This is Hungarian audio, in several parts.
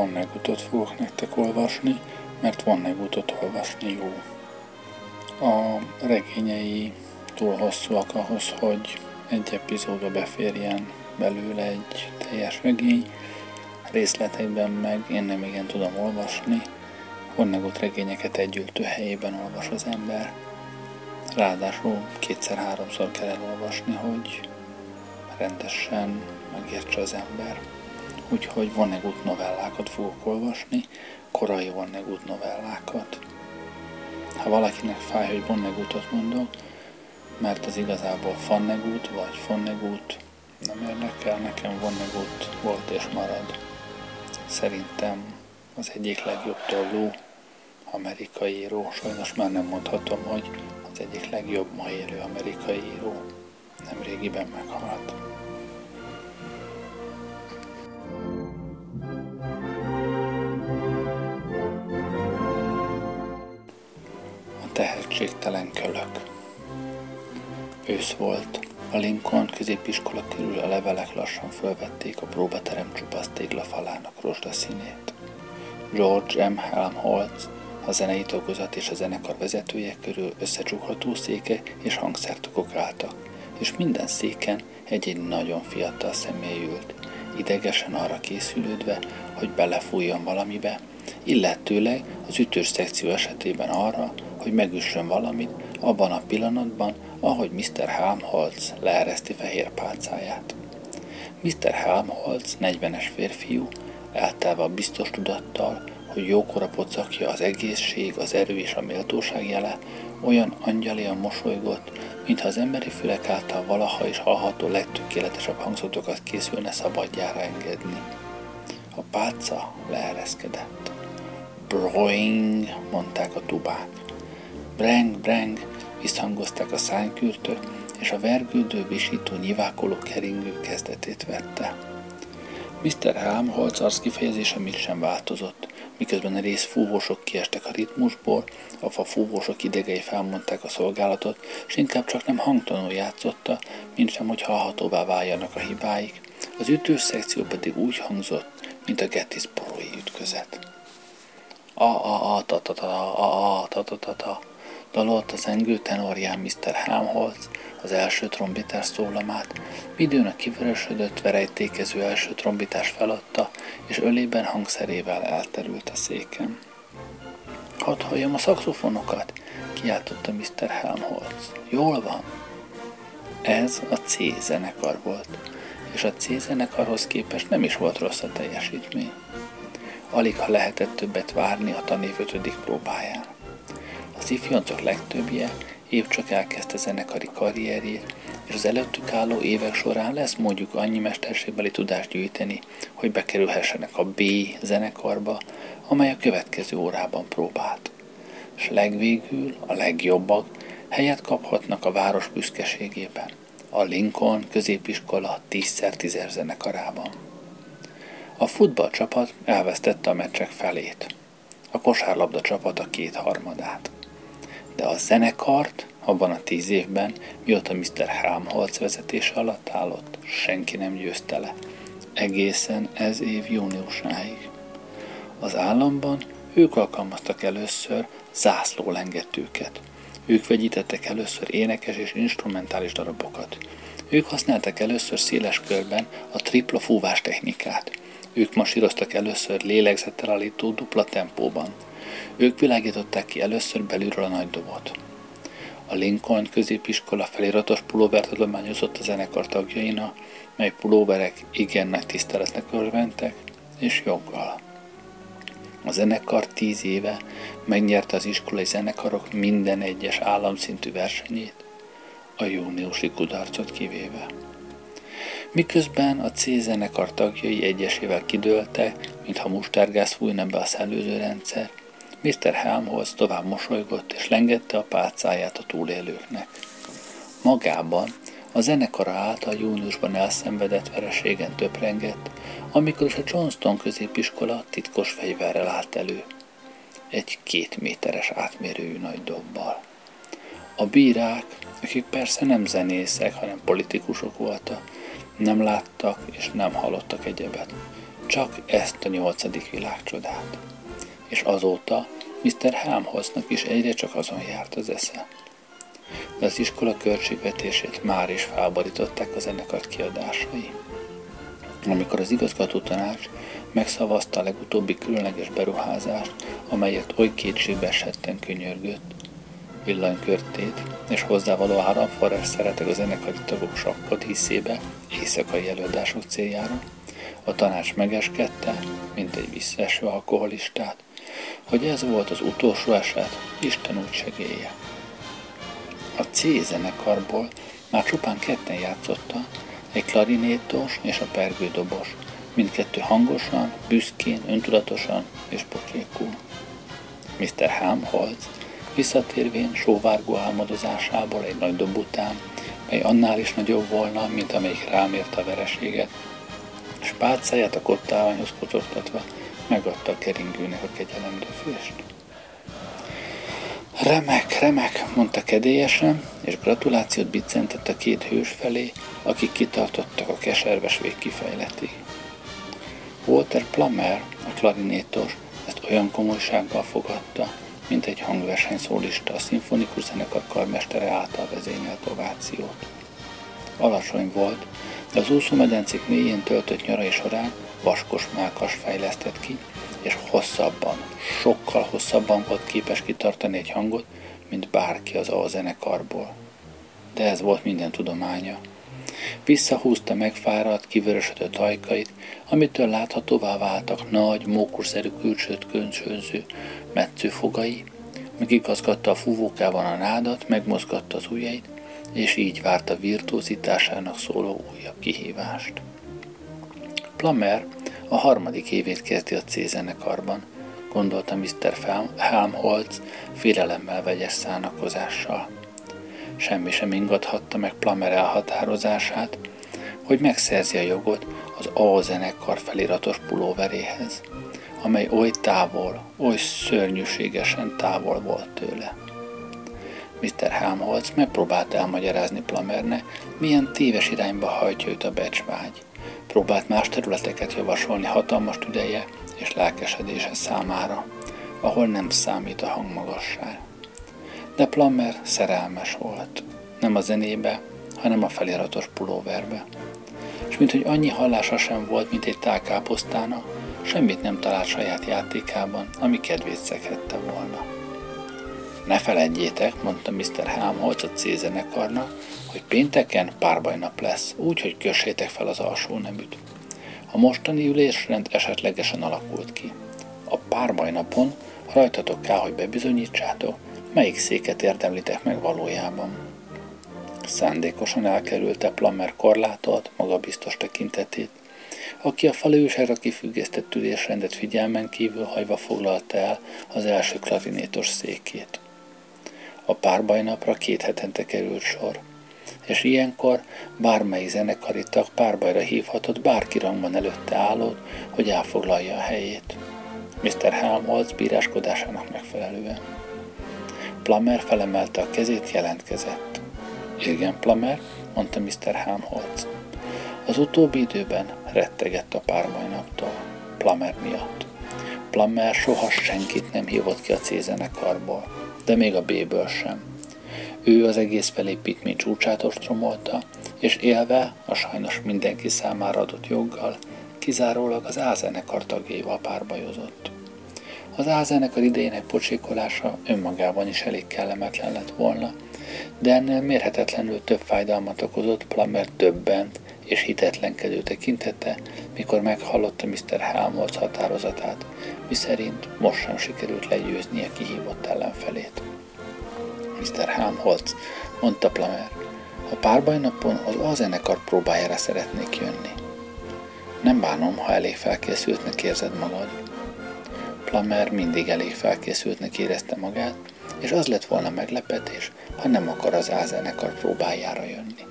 Vonnegutot fogok nektek olvasni, mert Vonnegutot olvasni jó. A regényei túl hosszúak ahhoz, hogy egy epizódba beférjen belőle egy teljes regény, részletekben meg én nem igen tudom olvasni, Vonnegut regényeket egy ültő helyében olvas az ember. Ráadásul kétszer-háromszor kell elolvasni, hogy rendesen megértse az ember. Úgyhogy Vonnegut novellákat fogok olvasni, korai Vonnegut novellákat. Ha valakinek fáj, hogy Vonnegutot mondok, mert az igazából Fannegut vagy Fonnegut nem érdekel, nekem Vonnegut volt és marad. Szerintem az egyik legjobb tollú amerikai író. Sajnos már nem mondhatom, hogy az egyik legjobb ma élő amerikai író. Nem régiben meghalt. Tehetségtelen kölök. Ősz volt. A Lincoln középiskola körül a levelek lassan fölvették a próbaterem csupasz téglafalának rozsdaszínét. George M. Helmholtz, a zenei tagozat és a zenekar vezetője körül összecsukható székek és hangszertokok álltak, és minden széken egy-egy nagyon fiatal személy ült, idegesen arra készülődve, hogy belefújjon valamibe, illetőleg az ütős szekció esetében arra, hogy megüssön valamit abban a pillanatban, ahogy Mr. Helmholtz leereszti fehér pálcáját. Mr. Helmholtz, 40-es férfiú, eltelve a biztos tudattal, hogy jókora pocakja az egészség, az erő és a méltóság jele, olyan angyalian mosolygott, mintha az emberi fülek által valaha is hallható legtökéletesebb hangzatokat készülne szabadjára engedni. A pálca leereszkedett. Broing, mondták a tubák. Breng, breng, visszhangozták a szánykürtök, és a vergődő, visító, nyivákoló keringő kezdetét vette. Mr. Helmholtz arckifejezése mit sem változott, miközben a részfúvósok kiestek a ritmusból, a fa fúvósok idegei felmondták a szolgálatot, és inkább csak nem hangtanul játszotta, mint sem, hogy hallhatóvá váljanak a hibáik. Az ütős szekció pedig úgy hangzott, mint a Gettysburgi ütközet. A a dalolt az engő tenorján Mr. Helmholtz az első trombitás szólamát, midőn a kivörösödött, verejtékező első trombitás feladta, és ölében hangszerével elterült a széken. Hadd halljam a szakszofonokat, kiáltotta Mr. Helmholtz. Jól van. Ez a C zenekar volt, és a C zenekarhoz képest nem is volt rossz a teljesítmény. Alig ha lehetett többet várni a tanév ötödik próbáján. Az ifjoncok legtöbbje épp csak elkezdte zenekari karrierjét, és az előttük álló évek során lesz mondjuk annyi mesterségbeli tudást gyűjteni, hogy bekerülhessenek a B zenekarba, amely a következő órában próbált. És legvégül a legjobbak helyet kaphatnak a város büszkeségében, a Lincoln középiskola 10x10 zenekarában. A futballcsapat elvesztette a meccsek felét, a kosárlabda csapat a kétharmadát de a zenekart abban a tíz évben, mióta Mr. Helmholtz vezetése alatt állott, senki nem győzte le. Egészen ez év júniusáig. Az államban ők alkalmaztak először zászlólengetőket. Ők vegyítettek először énekes és instrumentális darabokat. Ők használtak először széles körben a tripla fúvás technikát. Ők masíroztak először lélegzettel állító dupla tempóban – ők világították ki először belülről a nagy dobot. A Lincoln középiskola feliratos pulóvert adományozott a zenekar tagjaina, mely pulóverek igen nagy tiszteletnek örventek, és joggal. A zenekar tíz éve megnyerte az iskolai zenekarok minden egyes államszintű versenyét, a júniusi kudarcot kivéve. Miközben a C zenekar tagjai egyesével kidőltek, mintha mustárgáz fújna be a szellőző rendszer, Mr. Helmholtz tovább mosolygott és lengette a pálcáját a túlélőknek. Magában a zenekara által júniusban elszenvedett vereségen töprengett, amikor is a Johnston középiskola titkos fegyverrel állt elő. Egy két méteres átmérőjű nagy dobbal. A bírák, akik persze nem zenészek, hanem politikusok voltak, nem láttak és nem hallottak egyebet. csak ezt a nyolcadik világcsodát. És azóta Mr. Helmholtznak is egyre csak azon járt az esze. De az iskola költségvetését már is felborították a zenekart kiadásai. Amikor az igazgató tanács megszavazta a legutóbbi különleges beruházást, amelyet oly kétségbe esetten könyörgött, villanykörtét és hozzávaló áramforrás szeretek a zenekari tagok sakkot hiszébe éjszakai előadások céljára, a tanács megeskedte, mint egy visszaeső alkoholistát, hogy ez volt az utolsó eset, Isten úgy segélye. A C zenekarból már csupán ketten játszotta, egy klarinétos és a pergődobos, mindkettő hangosan, büszkén, öntudatosan és pocsékul. Mr. Helmholtz visszatérvén sóvárgó álmodozásából egy nagy dob után, mely annál is nagyobb volna, mint amelyik rámérte a vereséget, és pálcáját a kottálványhoz kocogtatva megadta a keringőnek a kegyelemdöfést. Remek, remek, mondta kedélyesen, és gratulációt biccentett a két hős felé, akik kitartottak a keserves vég kifejletig. Walter Plummer, a klarinétos, ezt olyan komolysággal fogadta, mint egy hangverseny szólista a szimfonikus zenekar karmestere által vezényelt ovációt. Alacsony volt, de az úszómedencék mélyén töltött nyarai során vaskos mákas fejlesztett ki, és hosszabban, sokkal hosszabban volt képes kitartani egy hangot, mint bárki az a zenekarból. De ez volt minden tudománya. Visszahúzta megfáradt, kivörösödött ajkait, amitől láthatóvá váltak nagy, mókusszerű külsőt köncsönző metsző fogai, megigazgatta a fúvókában a nádat, megmozgatta az ujjait, és így várta virtuózitásának szóló újabb kihívást. Plummer a harmadik évét kezdi a C zenekarban, gondolta Mr. Helmholtz félelemmel vegyes szánakozással. Semmi sem ingathatta meg Plummer elhatározását, hogy megszerzi a jogot az A zenekar feliratos pulóveréhez, amely oly távol, oly szörnyűségesen távol volt tőle. Mr. Helmholtz megpróbált elmagyarázni Plamerne, milyen téves irányba hajtja őt a becsvágy. Próbált más területeket javasolni hatalmas tüdeje és lelkesedése számára, ahol nem számít a hangmagasság. De Plammer szerelmes volt, nem a zenébe, hanem a feliratos pulóverbe. És mint hogy annyi hallása sem volt, mint egy tálkáposztának, semmit nem talált saját játékában, ami kedvét szekhette volna. Ne feledjétek, mondta Mr. Helmholtz a C zenekarnak, hogy pénteken párbajnap lesz, úgy, hogy kössétek fel az alsó neműt. A mostani ülésrend esetlegesen alakult ki. A párbajnapon rajtatok kell, hogy bebizonyítsátok, melyik széket érdemlitek meg valójában. Szándékosan elkerülte Plammer korlátolt, magabiztos tekintetét, aki a falősára kifüggesztett ülésrendet figyelmen kívül hajva foglalta el az első klarinétos székét. A párbajnapra két hetente került sor, és ilyenkor bármely zenekari tag párbajra hívhatott bárki rangban előtte állót, hogy elfoglalja a helyét. Mr. Helmholtz bíráskodásának megfelelően. Plummer felemelte a kezét, jelentkezett. Igen, Plummer, mondta Mr. Helmholtz. Az utóbbi időben rettegett a párbajnaptól, Plummer miatt. Plummer soha senkit nem hívott ki a C zenekarból, de még a B-ből sem. Ő az egész felépítmény csúcsát ostromolta, és élve a sajnos mindenki számára adott joggal, kizárólag az A zenekar tagjaival párbajozott. Az A zenekar idejének pocsékolása önmagában is elég kellemetlen lett volna, de ennél mérhetetlenül több fájdalmat okozott Plummer többent és hitetlenkedő tekintete, mikor meghallotta Mr. Helmholtz határozatát, miszerint most sem sikerült legyőznie kihívott ellenfelét. Mr. Helmholtz, mondta Plummer, a párbajnapon az A zenekar próbájára szeretnék jönni. Nem bánom, ha elég felkészültnek érzed magad. Plummer mindig elég felkészültnek érezte magát, és az lett volna meglepetés, ha nem akar az A zenekar próbájára jönni.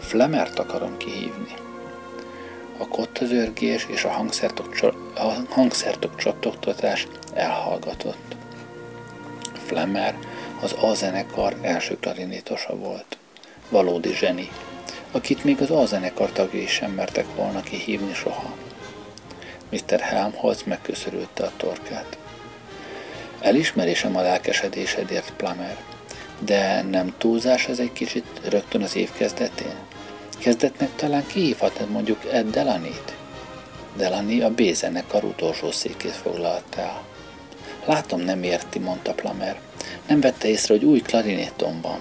Flemert akarom kihívni. A kottazörgés és a hangszertok, a hangszertok csattogtatás elhallgatott. Flemmer az A zenekar első klarinétosa volt. Valódi zseni, akit még az A zenekar tagjai sem mertek volna kihívni soha. Mr. Helmholtz megköszörülte a torkát. Elismerésem a lelkesedésedért, Plummer, de nem túlzás ez egy kicsit rögtön az év kezdetén? Kezdetnek talán kihívhatod mondjuk Ed Delanit? Delany a B-zenekar utolsó székét foglalta el. Látom, nem érti, mondta Plummer. Nem vette észre, hogy új klarinetton van.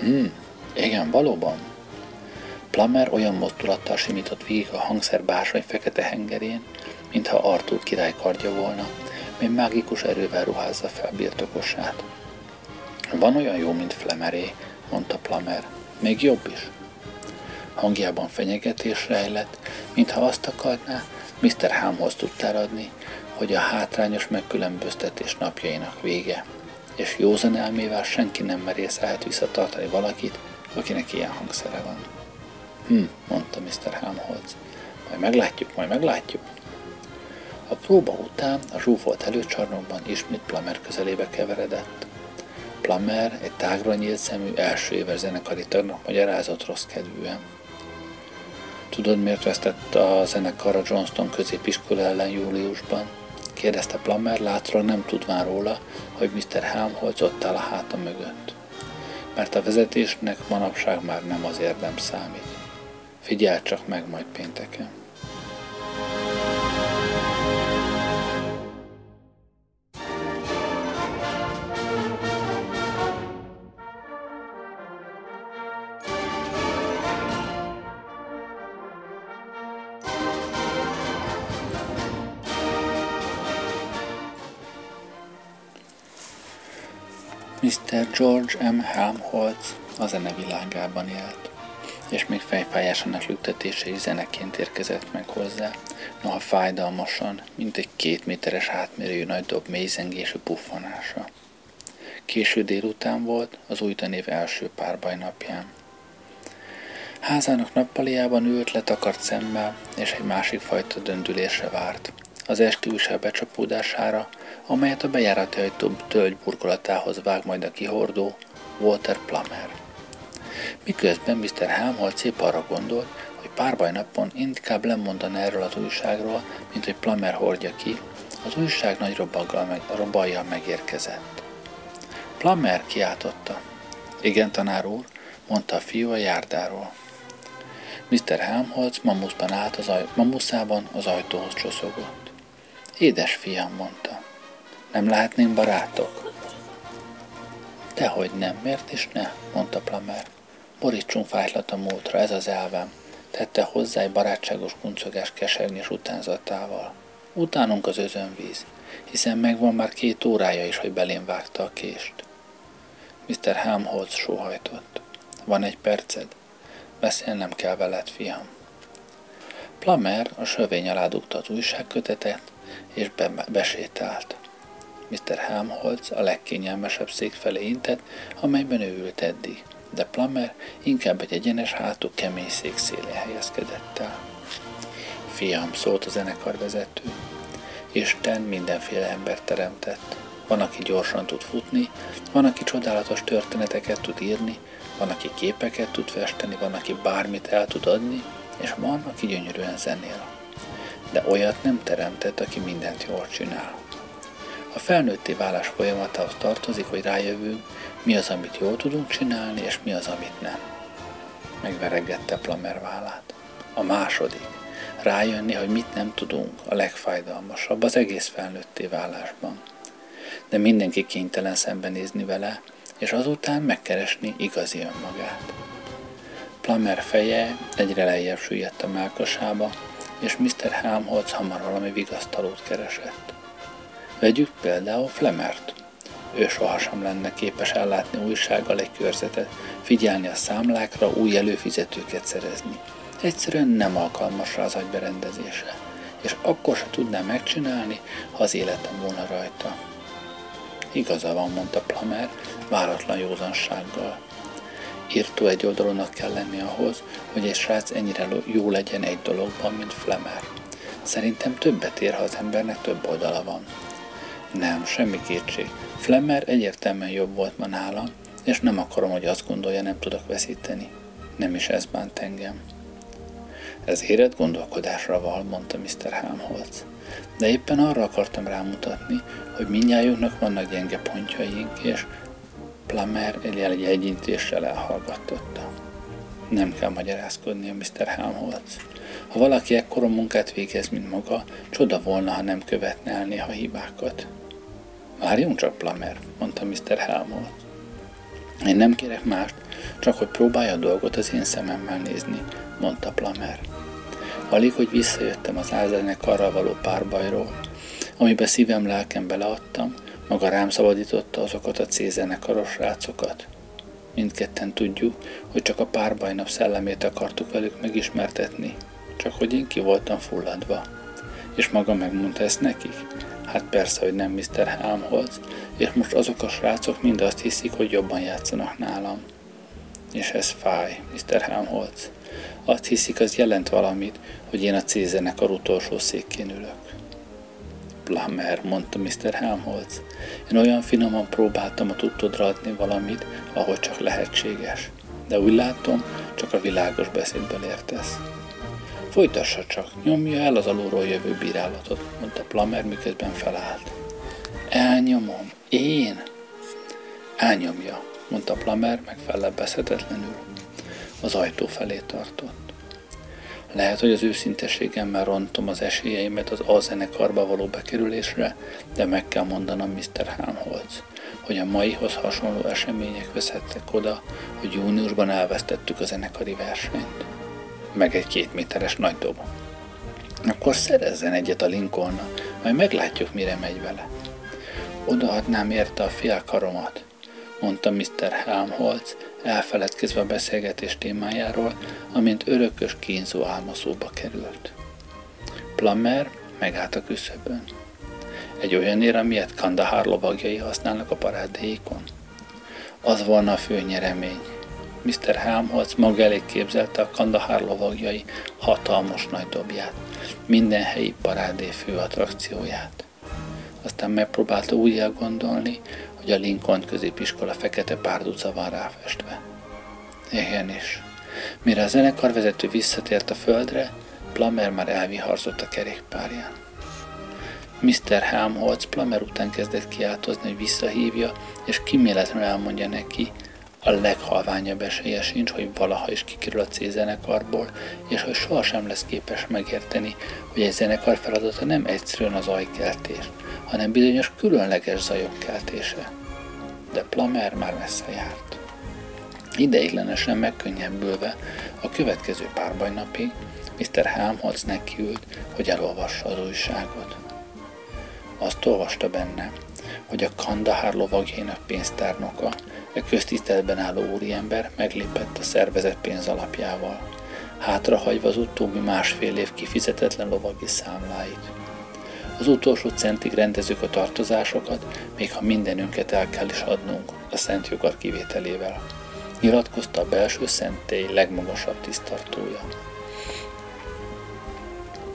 Hm, igen, valóban. Plummer olyan mozdulattal simított végig a hangszer bársony fekete hengerén, mintha Artúr király kardja volna, mely mágikus erővel ruházza fel birtokosát. Van olyan jó, mint Flemeré, mondta Plummer. Még jobb is. Hangjában fenyegetés rejlett, mintha azt akarná, Mr. Hámhoz tudtál adni, hogy a hátrányos megkülönböztetés napjainak vége, és józan elmével senki nem merész állt visszatartani valakit, akinek ilyen hangszere van. Hm, mondta Mr. Helmholtz. Majd meglátjuk, majd meglátjuk. A próba után a zsúfolt előcsarnokban ismét Plummer közelébe keveredett. Plummer egy tágra nyílt szemű első éves zenekari tagnak magyarázott rossz kedvűen. Tudod, miért vesztett a zenekar a Johnston középiskola ellen júliusban? Kérdezte Plummer, látszólag nem tudván róla, hogy Mr. Helmholtz ott áll a háta mögött. Mert a vezetésnek manapság már nem az érdem számít. Figyelj csak meg majd pénteken. George M. Helmholtz a zene világában élt, és még fejfájásának lüktetése is zeneként érkezett meg hozzá, noha fájdalmasan, mint egy két méteres átmérőjű nagy dob mélyzengésű puffanása. Késő délután volt, az új tanév első párbaj napján. Házának nappaliában ült letakart szemmel, és egy másik fajta döndülésre várt. Az esküvősel becsapódására, amelyet a bejárati ajtó tölgy burkolatához vág majd a kihordó Walter Plummer. Miközben Mr. Helmholtz szép arra gondolt, hogy párbaj napon inkább lemondan erről az újságról, mint hogy Plummer hordja ki, az újság nagy robaggal meg, robajjal megérkezett. Plummer kiáltotta. Igen, tanár úr, mondta a fiú a járdáról. Mr. Helmholtz mamuszban állt az aj- mamuszában az ajtóhoz csoszogott. Édes fiam, mondta. Nem lehetnénk barátok? Dehogy nem, miért is ne, mondta Plamer. Borítsunk fájtlat a múltra, ez az elvem, tette hozzá egy barátságos kuncogás kesernyés utánzatával. Utánunk az özönvíz, hiszen megvan már két órája is, hogy belém vágta a kést. Mr. Helmholtz sóhajtott. Van egy perced? Beszélnem kell veled, fiam. Plamer a sövény alá dugta az újságkötetet, és be- besétált. Mr. Helmholtz a legkényelmesebb szék felé intett, amelyben ő ült eddig, de Plummer inkább egy egyenes hátú kemény szék szélén helyezkedett el. Fiam, szólt a zenekarvezető, Isten mindenféle embert teremtett. Van, aki gyorsan tud futni, van, aki csodálatos történeteket tud írni, van, aki képeket tud festeni, van, aki bármit el tud adni, és van, aki gyönyörűen zenél. De olyat nem teremtett, aki mindent jól csinál. A felnőtté válás folyamatához tartozik, hogy rájövünk, mi az, amit jól tudunk csinálni, és mi az, amit nem. Megveregette Plamer vállát. A második. Rájönni, hogy mit nem tudunk, a legfájdalmasabb az egész felnőtté válásban. De mindenki kénytelen szembenézni vele, és azután megkeresni igazi önmagát. Plamer feje egyre lejjebb süllyedt a melkasába, és Mr. Helmholtz hamar valami vigasztalót keresett. Vegyük például Flemert. Ő sohasem lenne képes ellátni újsággal egy körzetet, figyelni a számlákra, új előfizetőket szerezni. Egyszerűen nem alkalmas rá az agyberendezése, és akkor se tudná megcsinálni, ha az életem volna rajta. Igaza van, mondta Plamer, váratlan józansággal. Írtó egy oldalónak kell lenni ahhoz, hogy egy srác ennyire jó legyen egy dologban, mint Flemer. Szerintem többet ér, ha az embernek több oldala van. Nem, semmi kétség. Flemmer egyértelműen jobb volt ma nálam, és nem akarom, hogy azt gondolja, nem tudok veszíteni. Nem is ez bánt engem. Ez érett gondolkodásra val, mondta Mr. Helmholtz. De éppen arra akartam rámutatni, hogy mindnyájunknak vannak gyenge pontjaink, és Plummer egy egyintéssel elhallgatta. Nem kell magyarázkodnia, Mr. Helmholtz. Ha valaki ekkora munkát végez, mint maga, csoda volna, ha nem követne el néha hibákat. Várjunk csak, Plummer, mondta Mr. Helmholtz. Én nem kérek mást, csak hogy próbálja a dolgot az én szememmel nézni, mondta Plummer. Alig, hogy visszajöttem az álzenekarral való párbajról, amiben szívem lelkem beleadtam, maga rám szabadította azokat a C-zenekaros rácokat. Mindketten tudjuk, hogy csak a párbajnap szellemét akartuk velük megismertetni, csak hogy én ki voltam fulladva. És maga megmondta ezt nekik? Hát persze, hogy nem Mr. Helmholtz, és most azok a srácok mind azt hiszik, hogy jobban játszanak nálam. És ez fáj, Mr. Helmholtz. Azt hiszik, az jelent valamit, hogy én a C-zenekar utolsó székén ülök. Plummer, mondta Mr. Helmholtz. Én olyan finoman próbáltam a tudtodra adni valamit, ahogy csak lehetséges. De úgy látom, csak a világos beszédből értesz. Folytassa csak, nyomja el az alulról jövő bírálatot, mondta Plummer, miközben felállt. Elnyomom. Én? Elnyomja, mondta Plummer, meg fellebbezhetetlenül. Az ajtó felé tartott. Lehet, hogy az őszinteségemmel rontom az esélyeimet az A-zenekarba való bekerülésre, de meg kell mondanom Mr. Helmholtz, hogy a maihoz hasonló események vezettek oda, hogy júniusban elvesztettük a zenekari versenyt. Meg egy két méteres nagy dob. Akkor szerezzen egyet a Lincoln, majd meglátjuk, mire megy vele. Odaadnám érte a fél karomat, mondta Mr. Helmholtz, elfeledkezve a beszélgetés témájáról, amint örökös kínzó álmaszóba került. Plummer megállt a küszöbön. Egy olyanért, amilyet Kandahar lovagjai használnak a parádéikon. Az volna a fő nyeremény. Mr. Helmholtz maga elég képzelte a Kandahar lovagjai hatalmas nagy dobját, minden helyi parádé fő attrakcióját. Aztán megpróbálta úgy elgondolni, hogy a Lincoln középiskola fekete párduca van ráfestve. Igen is. Mire a zenekarvezető visszatért a földre, Plummer már elviharzott a kerékpárján. Mr. Helmholtz Plummer után kezdett kiáltozni, hogy visszahívja, és kiméletlenül elmondja neki, a leghalványabb esélye sincs, hogy valaha is kikerül a C-zenekarból, és hogy sohasem lesz képes megérteni, hogy egy zenekar feladata nem egyszerűen az ajkeltés, hanem bizonyos különleges zajok keltése. De Plamer már messze járt. Ideiglenesen megkönnyebbülve a következő párbajnapig Mr. Helmholtz nekiült, hogy elolvassa az újságot. Azt olvasta benne, hogy a Kandahár lovagjainak pénztárnoka, e köztiszteletben álló úriember meglépett a szervezet pénz alapjával, hátrahagyva az utóbbi másfél év kifizetetlen lovagi számláit. Az utolsó centig rendezzük a tartozásokat, még ha mindenünket el kell is adnunk, a szent jogar kivételével. Nyilatkozta a belső szentély legmagasabb tisztartója.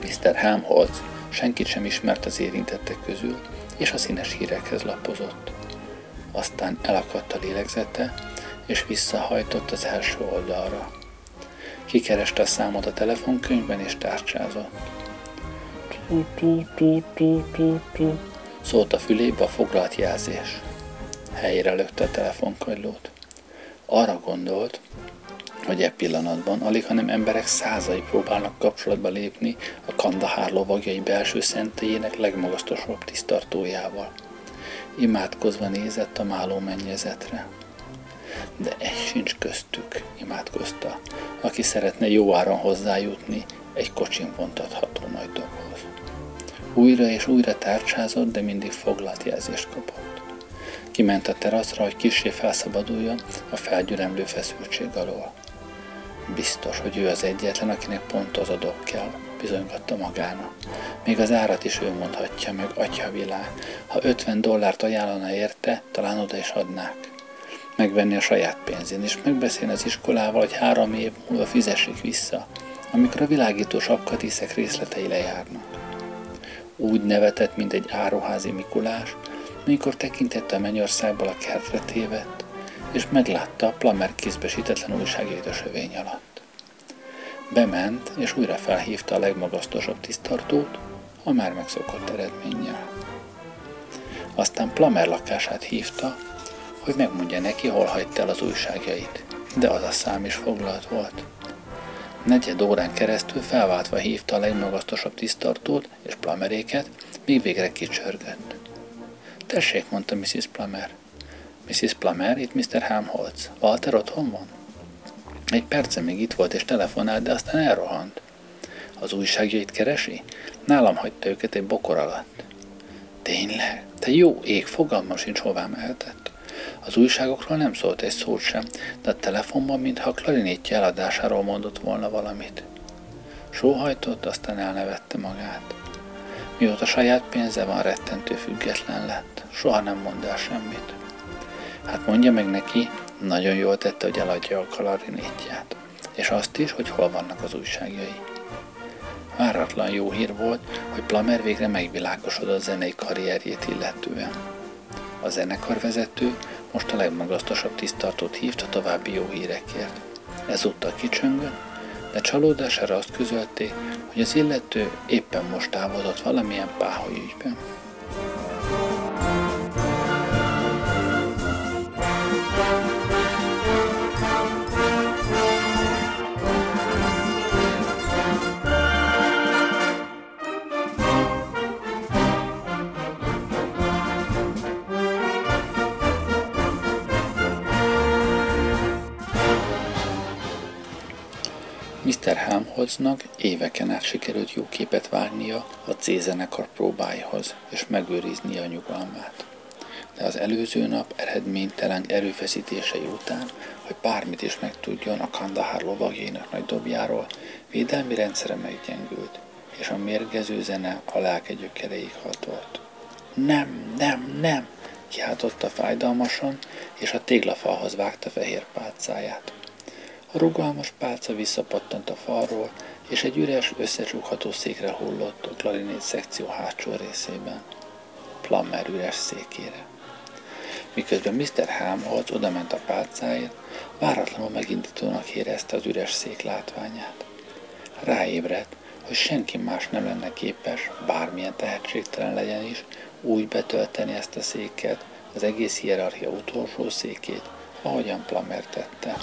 Mr. Helmholtz senkit sem ismert az érintettek közül, és a színes hírekhez lapozott. Aztán elakadt a lélegzete, és visszahajtott az első oldalra. Kikereste a számot a telefonkönyvben, és tárcsázott tú, tú, tú, tú, tú, tú, szólt a fülébe a foglalt jelzés. Helyére lökte a telefonkagylót. Arra gondolt, hogy e pillanatban alig, hanem emberek százai próbálnak kapcsolatba lépni a Kandahár lovagjai belső szentélyének legmagasztosabb tisztartójával. Imádkozva nézett a máló mennyezetre. De egy sincs köztük, imádkozta, aki szeretne jó áron hozzájutni egy kocsin vontatható nagy dobhoz. Újra és újra tárcsázott, de mindig foglalt jelzést kapott. Kiment a teraszra, hogy kisé felszabaduljon a felgyüremlő feszültség alól. Biztos, hogy ő az egyetlen, akinek pont az a dob kell, bizonygatta magának. Még az árat is ő mondhatja meg, atya világ. Ha 50 dollárt ajánlana érte, talán oda is adnák. Megvenni a saját pénzén, és megbeszélni az iskolával, hogy három év múlva fizessék vissza, amikor a világító sapkatiszek részletei lejárnak. Úgy nevetett, mint egy áruházi Mikulás, mikor tekintette a mennyországból a kertre tévedt, és meglátta a plamer kézbesítetlen újságét a sövény alatt. Bement, és újra felhívta a legmagasztosabb tisztartót, a már megszokott eredménnyel. Aztán Plamer lakását hívta, hogy megmondja neki, hol hagyta el az újságjait, de az a szám is foglalt volt. Negyed órán keresztül felváltva hívta a legmagasztosabb tisztartót és Plameréket, míg végre kicsörgött. Tessék, mondta Mrs. Plummer. Mrs. Plummer, itt Mr. Helmholtz. Walter otthon van? Egy perce még itt volt és telefonált, de aztán elrohant. Az újságjait keresi? Nálam hagyta őket egy bokor alatt. Tényleg? Te jó ég, fogalmam sincs hová mehetett. Az újságokról nem szólt egy szót sem, de a telefonban, mintha a klarinétje eladásáról mondott volna valamit. Sóhajtott, aztán elnevette magát. Mióta saját pénze van, rettentő független lett. Soha nem mond el semmit. Hát mondja meg neki, nagyon jól tette, hogy eladja a klarinétját. És azt is, hogy hol vannak az újságjai. Váratlan jó hír volt, hogy Plamer végre megvilágosodott a zenei karrierjét illetően. A zenekarvezető most a legmagasztosabb tisztartót hívta további jó hírekért. Ezúttal kicsöngött, de csalódására azt közölték, hogy az illető éppen most távozott valamilyen páholy ügyben. Mr. Helmholtznak éveken át sikerült jó képet vágnia a C-zenekar próbáihoz, és megőriznie a nyugalmát. De az előző nap eredménytelen erőfeszítései után, hogy bármit is megtudjon a Kandahár lovagjainak nagy dobjáról, védelmi rendszere meggyengült, és a mérgező zene a lelke gyökereig hatolt. Nem, nem, nem! kiáltotta fájdalmasan, és a téglafalhoz vágta fehér pálcáját. A rugalmas pálca visszapattant a falról, és egy üres, összecsukható székre hullott a klarinét szekció hátsó részében. Plammer üres székére. Miközben Mr. Helmholtz odament a pálcáért, váratlanul megindítónak érezte az üres szék látványát. Ráébredt, hogy senki más nem lenne képes, bármilyen tehetségtelen legyen is, úgy betölteni ezt a széket, az egész hierarchia utolsó székét, ahogyan Plammer tette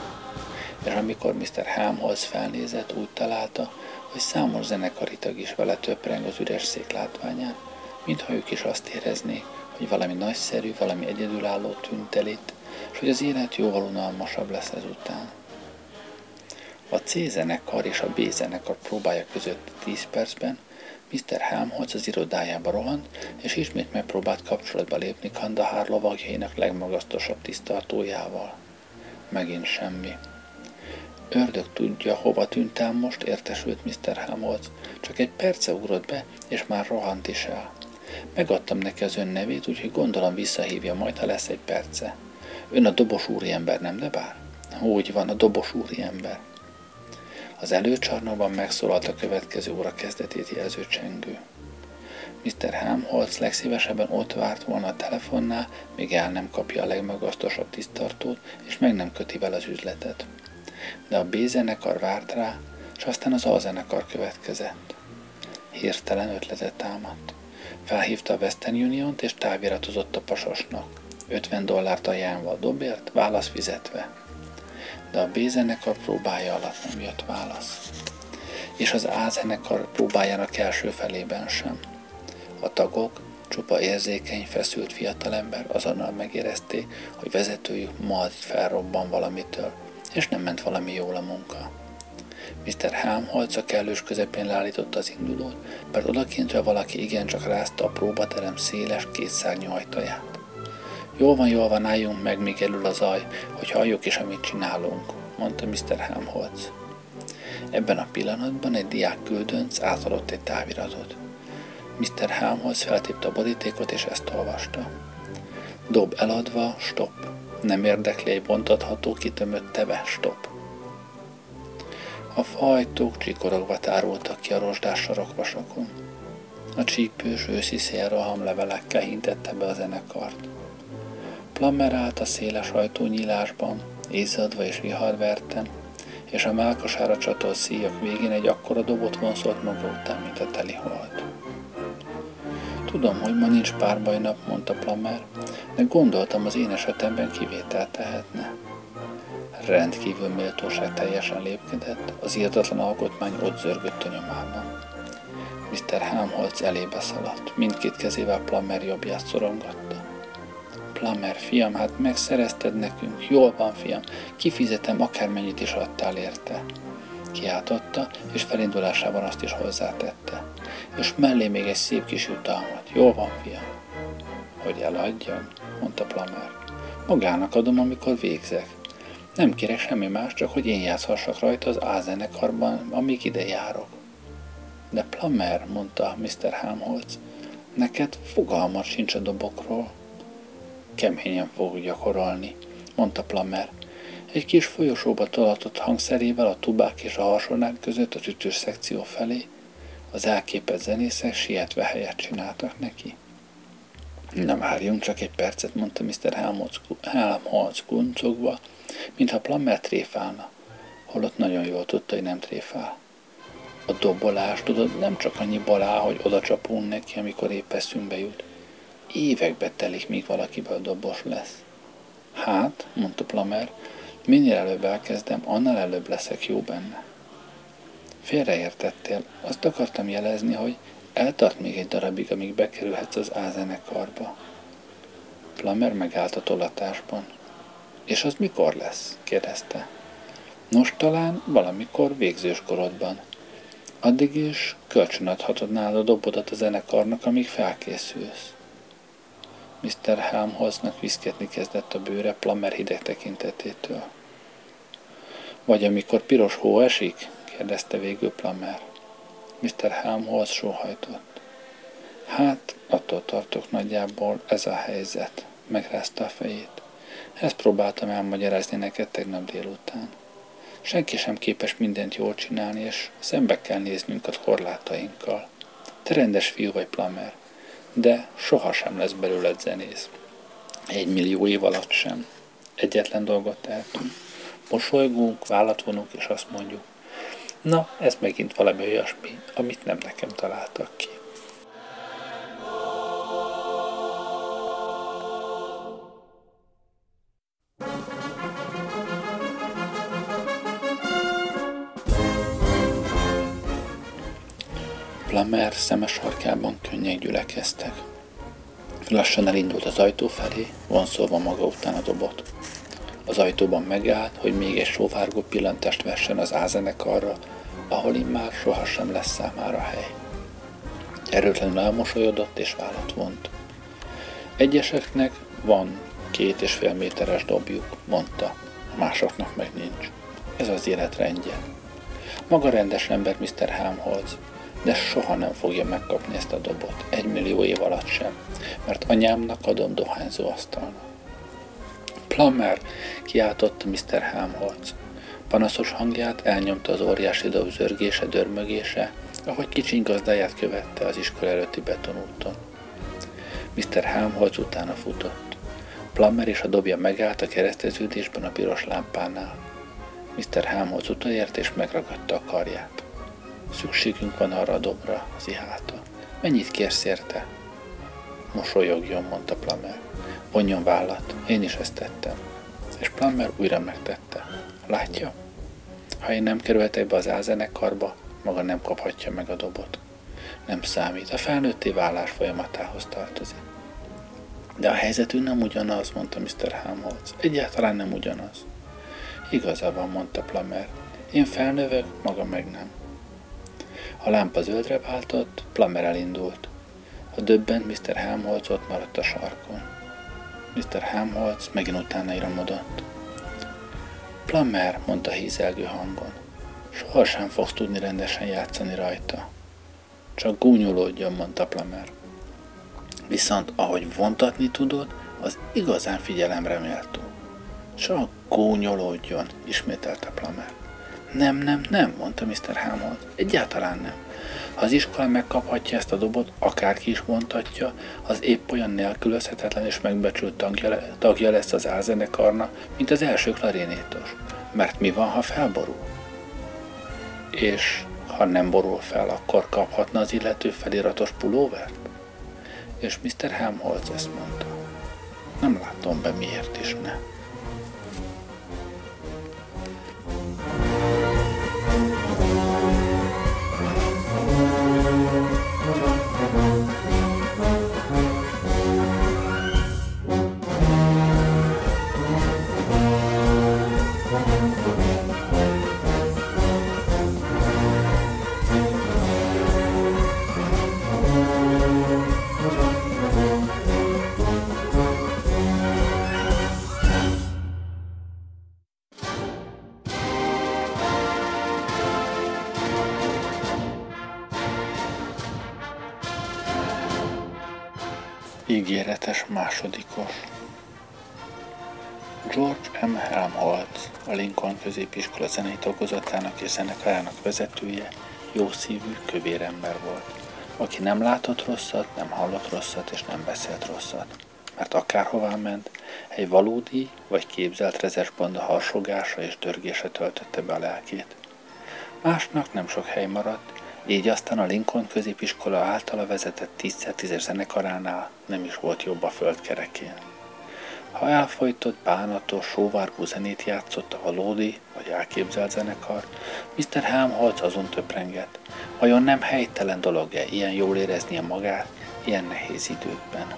és amikor Mr. Helmholtz felnézett, úgy találta, hogy számos zenekari tag is vele töpreng az üres szék látványán, mintha ők is azt éreznék, hogy valami nagyszerű, valami egyedülálló tűnt el itt, és hogy az élet jóval unalmasabb lesz ezután. A C zenekar és a B zenekar próbája között 10 percben Mr. Helmholtz az irodájába rohant, és ismét megpróbált kapcsolatba lépni Kandahár lovagjainak legmagasztosabb tisztartójával. Megint semmi. Ördög tudja, hova tűntem most, értesült Mr. Hamolc. Csak egy perce ugrott be, és már rohant is el. Megadtam neki az ön nevét, úgyhogy gondolom visszahívja majd, ha lesz egy perce. Ön a dobos úriember, nem de bár? Úgy van, a dobos úriember. Az előcsarnokban megszólalt a következő óra kezdetét jelző csengő. Mr. Helmholtz legszívesebben ott várt volna a telefonnál, míg el nem kapja a legmagasztosabb tisztartót, és meg nem köti vele az üzletet de a B-zenekar várt rá, és aztán az A-zenekar következett. Hirtelen ötletet támadt. Felhívta a Western Union-t és táviratozott a pasosnak. 50 dollárt ajánlva a dobért, válasz fizetve. De a B-zenekar próbája alatt nem jött válasz. És az A-zenekar próbájának első felében sem. A tagok, csupa érzékeny, feszült fiatalember azonnal megérezték, hogy vezetőjük majd felrobban valamitől, és nem ment valami jól a munka. Mr. Helmholtz a kellős közepén leállította az indulót, mert odakintre valaki igencsak rázta a próbaterem széles, kétszárnyú ajtaját. Jól van, jól van, álljunk meg, még elül a zaj, hogy halljuk is, amit csinálunk, mondta Mr. Helmholtz. Ebben a pillanatban egy diák küldönc átadott egy táviratot. Mr. Helmholtz feltépte a borítékot, és ezt olvasta. Dob eladva, stop. Nem érdekli egy bontatható, kitömött teve, stop. A fajtók csikorogva tárultak ki a rozsdás sarokvasokon. A csípős őszi szélroham levelekkel hintette be a zenekart. Plammer állt a széles ajtónyílásban, izzadva és viharverten, és a málkasára csatolt szíjak végén egy akkora dobot vonszolt maga után, mint a teli hold. Tudom, hogy ma nincs párbajnap, mondta Plamer, de gondoltam az én esetemben kivételt tehetne. Rendkívül méltóság teljesen lépkedett, az írtatlan alkotmány ott zörgött a nyomában. Mr. Helmholtz elébe szaladt, mindkét kezével Plamer jobbját szorongatta. Plamer, fiam, hát megszerezted nekünk, jól van, fiam, kifizetem, akármennyit is adtál érte. Kiáltotta, és felindulásában azt is hozzátette. És mellé még egy szép kis jutalmat. Jól van, fiam. Hogy eladjam, mondta Plamer. Magának adom, amikor végzek. Nem kérek semmi más, csak hogy én játszhassak rajta az A-zenekarban, amíg ide járok. De Plamer, mondta Mr. Helmholtz, neked fogalmat sincs a dobokról. Keményen fogok gyakorolni, mondta Plamer. Egy kis folyosóba tolatott hangszerével a tubák és a harsonák között az ütős szekció felé az elképett zenészek sietve helyet csináltak neki. Nem várjunk csak egy percet, mondta Mr. Helmholtz kuncogva, mintha Plummer tréfálna, holott nagyon jól tudta, hogy nem tréfál. A dobolás, tudod, nem csak annyi balá, hogy oda csapunk neki, amikor épp eszünkbe jut. Évekbe telik, míg valakiből dobos lesz. Hát, mondta Plamer, minél előbb elkezdem, annál előbb leszek jó benne. Félreértettél, azt akartam jelezni, hogy eltart még egy darabig, amíg bekerülhetsz az A-zenekarba. Plamer megállt a tolatásban. És az mikor lesz? kérdezte. Nos, talán valamikor végzős korodban. Addig is kölcsönadhatod nálad a dobodat a zenekarnak, amíg felkészülsz. Mr. Helmholtznak viszketni kezdett a bőre Plamer hideg tekintetétől. Vagy amikor piros hó esik? Kérdezte végül Plamer. Mr. Helmholtz sóhajtott. Hát, attól tartok nagyjából ez a helyzet, megrázta a fejét. Ezt próbáltam elmagyarázni neked tegnap délután. Senki sem képes mindent jól csinálni, és szembe kell néznünk a korlátainkkal. Te rendes fiú vagy Plamer, de sohasem lesz belőled zenész. Egy millió év alatt sem. Egyetlen dolgot tehetünk. Mosolygunk, vállat vonunk, és azt mondjuk, na, ez megint valami olyasmi, amit nem nekem találtak ki. Plamer szeme sarkában könnyek gyülekeztek. Lassan elindult az ajtó felé, vonszolva maga után a dobot. Az ajtóban megállt, hogy még egy sóvárgó pillantást vessen az ázenekarra, ahol immár sohasem lesz számára hely. Erőtlenül elmosolyodott és vállat vont. Egyeseknek van két és fél méteres dobjuk, mondta, másoknak meg nincs. Ez az élet rendje. Maga rendes ember Mr. Helmholtz, de soha nem fogja megkapni ezt a dobot, egy millió év alatt sem, mert anyámnak adom dohányzó asztalnak. Plummer, kiáltotta Mr. Helmholtz. Panaszos hangját elnyomta az óriási dob zörgése, dörmögése, ahogy kicsiny gazdáját követte az iskola előtti betonúton. Mr. Helmholtz utána futott. Plummer és a dobja megállt a kereszteződésben a piros lámpánál. Mr. Helmholtz utolért és megragadta a karját. Szükségünk van arra a dobra, az ihálta. Mennyit kérsz érte? Mosolyogjon, mondta Plummer. Vonjon vállat, én is ezt tettem. És Plummer újra megtette. Látja? Ha én nem kerülhetek be az álzenekarba, maga nem kaphatja meg a dobot. Nem számít, a felnőtté vállás folyamatához tartozik. De a helyzetünk nem ugyanaz, mondta Mr. Helmholtz. Egyáltalán nem ugyanaz. Igaza van, mondta Plummer. Én felnövök, maga meg nem. A lámpa zöldre váltott, Plummer elindult. A döbbent Mr. Helmholtz ott maradt a sarkon. Mr. Helmholtz megint utána iramodott. Plummer, mondta hízelgő hangon. Sohasem fogsz tudni rendesen játszani rajta. Csak gúnyolódjon, mondta Plummer. Viszont ahogy vontatni tudod, az igazán figyelemre méltó. Csak gúnyolódjon, ismételte Plummer. Nem, nem, nem, mondta Mr. Hammond. Egyáltalán nem. Ha az iskola megkaphatja ezt a dobot, akárki is mondhatja, az épp olyan nélkülözhetetlen és megbecsült tagja, tagja lesz az álzenekarna, mint az első klarinétos. Mert mi van, ha felborul? És ha nem borul fel, akkor kaphatna az illető feliratos pulóvert? És Mr. Helmholtz ezt mondta. Nem látom be, miért is ne. Másodikos George M. Helmholtz, a Lincoln középiskola zenei tagozatának és zenekarának vezetője, jó szívű, kövér ember volt, aki nem látott rosszat, nem hallott rosszat és nem beszélt rosszat, mert akárhová ment, egy valódi vagy képzelt rezes banda harsogása és dörgése töltötte be a lelkét. Másnak nem sok hely maradt, így aztán a Lincoln középiskola általa vezetett 10 zenekaránál nem is volt jobb a földkerekén. Ha elfolytott, bánatos, sóvárgó zenét játszott a valódi vagy elképzelt zenekar, Mr. Helmholtz azon töprengett, vajon nem helytelen dolog-e ilyen jól éreznie magát ilyen nehéz időkben.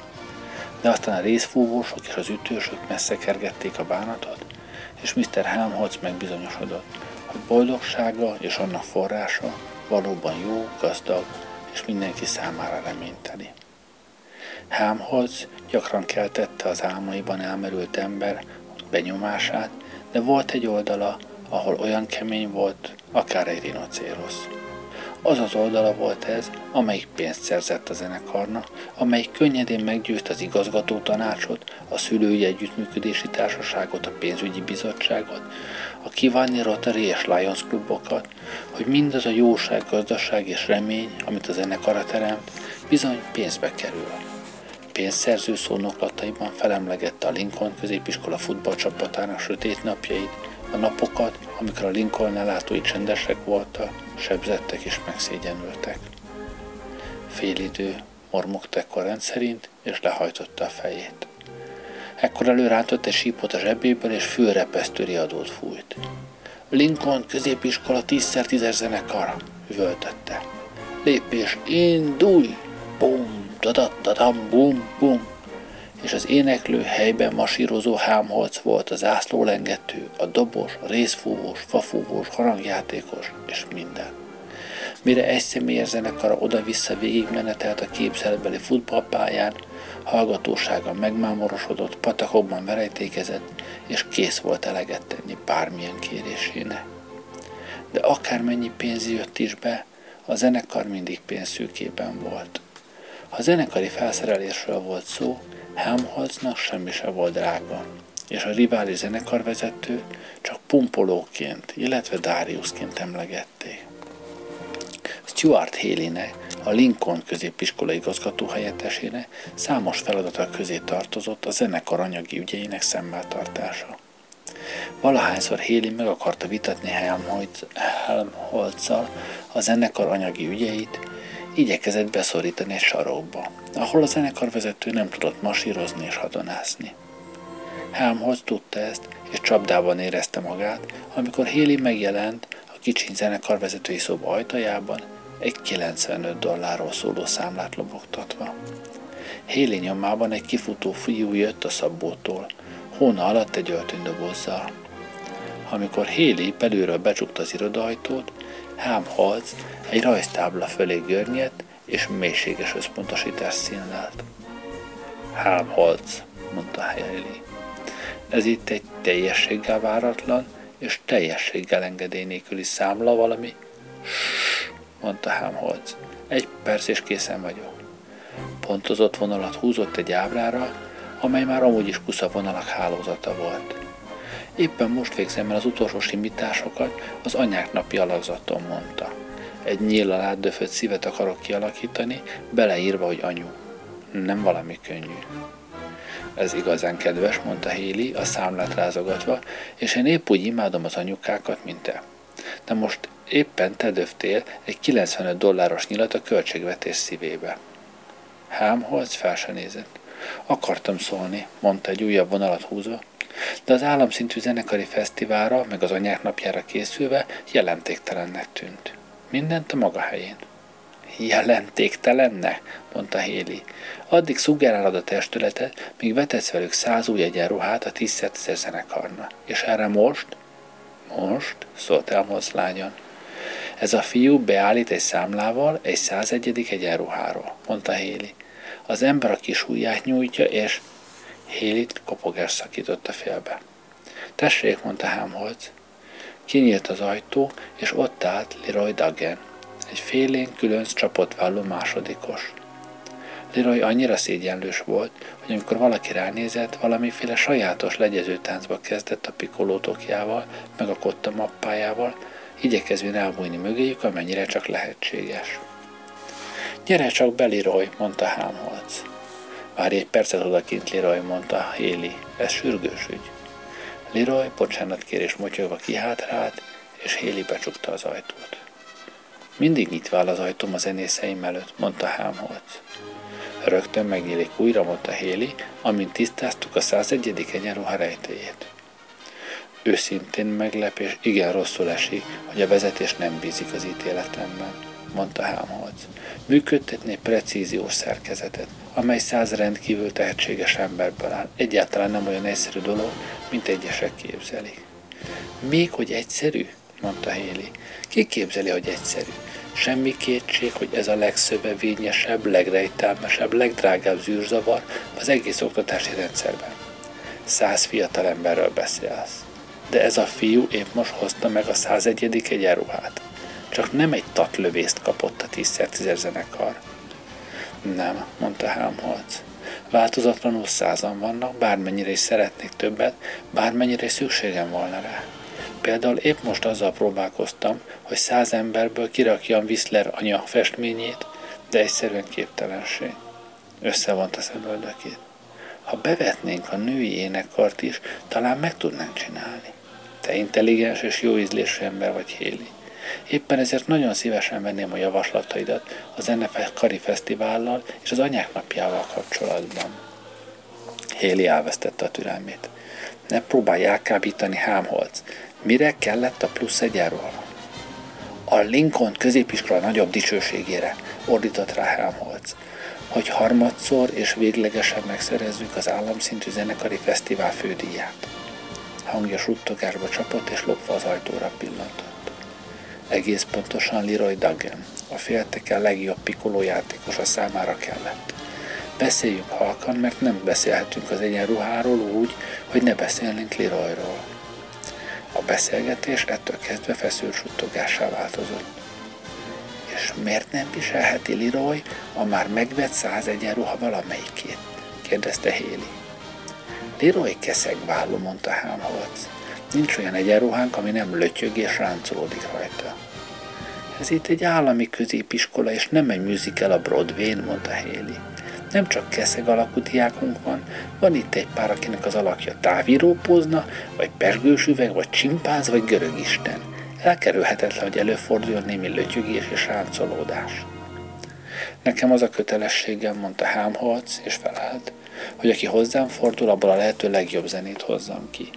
De aztán a részfúvósok és az ütősök messze kergették a bánatot, és Mr. Helmholtz megbizonyosodott, hogy boldogsága és annak forrása valóban jó, gazdag és mindenki számára reményteli. Hámhoz gyakran keltette az álmaiban elmerült ember benyomását, de volt egy oldala, ahol olyan kemény volt, akár egy rinocérosz. Az az oldala volt ez, amelyik pénzt szerzett a zenekarnak, amelyik könnyedén meggyőzte az igazgató tanácsot, a szülői együttműködési társaságot, a pénzügyi bizottságot, a kívánni Rotary és Lions klubokat, hogy mindaz a jóság, gazdaság és remény, amit a zenekara teremt, bizony pénzbe kerül. Pénzszerző szónoklataiban felemlegette a Lincoln középiskola futballcsapatának sötét napjait, a napokat, amikor a Lincoln ellátói csendesek voltak, sebzettek és megszégyenültek. Félidő, mormogta a rendszerint, és lehajtotta a fejét. Ekkor előrántott egy sípot a zsebéből, és fülrepesztő riadót fújt. Lincoln középiskola 10x10 zenekar, üvöltötte. Lépés, indulj! Bum, dadaddadam, bum, bum és az éneklő helyben masírozó hámholc volt az ászlólengető, a dobos, a részfúvós, fafúvós, harangjátékos és minden. Mire egy személyes zenekara oda-vissza végigmenetelt a képzeletbeli futballpályán, hallgatósága megmámorosodott, patakokban verejtékezett, és kész volt eleget tenni bármilyen kérésének. De akármennyi pénz jött is be, a zenekar mindig pénzszűkében volt. Ha zenekari felszerelésről volt szó, Helmholtznak semmi se volt drága, és a rivális zenekarvezető csak pumpolóként, illetve Dariusként emlegették. Stuart Haley-nek, a Lincoln középiskola igazgató helyettesének számos feladata közé tartozott a zenekar anyagi ügyeinek szemmeltartása. Valahányszor Haley meg akarta vitatni Helmholtz-al a zenekar anyagi ügyeit, igyekezett beszorítani egy sarokba, ahol a zenekarvezető nem tudott masírozni és hadonászni. Helmholtz tudta ezt, és csapdában érezte magát, amikor Héli megjelent a kicsiny zenekarvezetői szoba ajtajában, egy 95 dollárról szóló számlát lobogtatva. Héli nyomában egy kifutó fiú jött a szabótól, hóna alatt egy öltönydobozzal. Amikor Héli belülről becsukta az irodaajtót, Helmholtz egy rajztábla fölé görnyett, és mélységes összpontosítást színlelt. Helmholtz, mondta Haley. Ez itt egy teljességgel váratlan és teljességgel engedély nélküli számla valami. Ssss, mondta Helmholtz. Egy perc és készen vagyok. Pontozott vonalat húzott egy ábrára, amely már amúgy is kusza vonalak hálózata volt. Éppen most végzem el az utolsó simításokat, az anyák napi alakzaton mondta. Egy nyíllal átdöfött szívet akarok kialakítani, beleírva, hogy anyu. Nem valami könnyű. Ez igazán kedves, mondta Héli, a számlát rázogatva, és én épp úgy imádom az anyukákat, mint te. De most éppen te döftél egy 95 dolláros nyilat a költségvetés szívébe. Hámholc fel se nézett. Akartam szólni, mondta egy újabb vonalat húzva, de az államszintű zenekari fesztiválra, meg az anyák napjára készülve jelentéktelennek tűnt. Mindent a maga helyén. Jelentéktelennek, mondta Héli. Addig szuggerálod a testületet, míg vetesz velük száz új egyenruhát a tízszer zenekarna. És erre most? Most, szólt Elmoz lányon. Ez a fiú beállít egy számlával egy 101. egyenruháról, mondta Héli. Az ember a kis ujját nyújtja, és Hélit kopogás szakította félbe. Tessék, mondta Hámholc. Kinyílt az ajtó, és ott állt Leroy Duggan, egy félén különc csapott válló másodikos. Leroy annyira szégyenlős volt, hogy amikor valaki ránézett, valamiféle sajátos legyező táncba kezdett a pikolótokjával, meg a kotta mappájával, igyekezvén elbújni mögéjük, amennyire csak lehetséges. Gyere csak be, Leroy, mondta Hámholc. Várj egy percet odakint, Leroy, mondta Héli. Ez sürgős ügy. Leroy bocsánat kérés motyogva kihátrált, és Héli becsukta az ajtót. Mindig nyitva áll az ajtóm a zenészeim előtt, mondta Hámholc. Rögtön megnyílik újra, mondta Héli, amint tisztáztuk a 101. egyenruha rejtéjét. Őszintén meglep, és igen rosszul esik, hogy a vezetés nem bízik az ítéletemben, mondta Hámholc. Működtetni precíziós szerkezetet, amely száz rendkívül tehetséges emberből áll. Egyáltalán nem olyan egyszerű dolog, mint egyesek képzelik. Még hogy egyszerű? mondta Héli. Ki képzeli, hogy egyszerű? Semmi kétség, hogy ez a legszövevényesebb, legrejtelmesebb, legdrágább zűrzavar az egész oktatási rendszerben. Száz fiatal emberről beszélsz. De ez a fiú épp most hozta meg a 101. egyenruhát. Csak nem egy tatlövészt kapott a 10x10 zenekar. Nem, mondta Helmholtz. Változatlanul százan vannak, bármennyire is szeretnék többet, bármennyire is szükségem volna rá. Például épp most azzal próbálkoztam, hogy száz emberből kirakjam Whistler anya festményét, de egyszerűen képtelenség. Összevont a szemöldökét. Ha bevetnénk a női énekkart is, talán meg tudnánk csinálni. Te intelligens és jó ízlésű ember vagy, Héli. Éppen ezért nagyon szívesen venném a javaslataidat az NFL Kari Fesztivállal és az anyák napjával kapcsolatban. Héli elvesztette a türelmét. Ne próbálj elkábítani Hámholc. Mire kellett a plusz egyenruha? A Lincoln középiskola nagyobb dicsőségére, ordított rá Helmholtz, hogy harmadszor és véglegesen megszerezzük az államszintű zenekari fesztivál fődíját. Hangja suttogásba csapott, és lopva az ajtóra pillantott. Egész pontosan Leroy Duggan, a félteken legjobb pikoló játékosa számára kellett. Beszéljünk halkan, mert nem beszélhetünk az egyenruháról úgy, hogy ne beszélnénk Leroyról. A beszélgetés ettől kezdve feszült suttogásá változott. És miért nem viselheti Leroy a már megvett száz egyenruha valamelyikét? kérdezte Héli. Leroy válló, mondta Helmholtz. Nincs olyan egyenruhánk, ami nem lötyög és ráncolódik rajta. Ez itt egy állami középiskola, és nem egy musical a Broadway-n, mondta Héli. Nem csak keszeg alakú diákunk van, van itt egy pár, akinek az alakja távírópózna, vagy persgős üveg, vagy csimpánz, vagy görög isten. Elkerülhetetlen, hogy előforduljon némi lötyögés és ráncolódás. Nekem az a kötelességem, mondta Hámholc, és felállt, hogy aki hozzám fordul, abból a lehető legjobb zenét hozzam ki.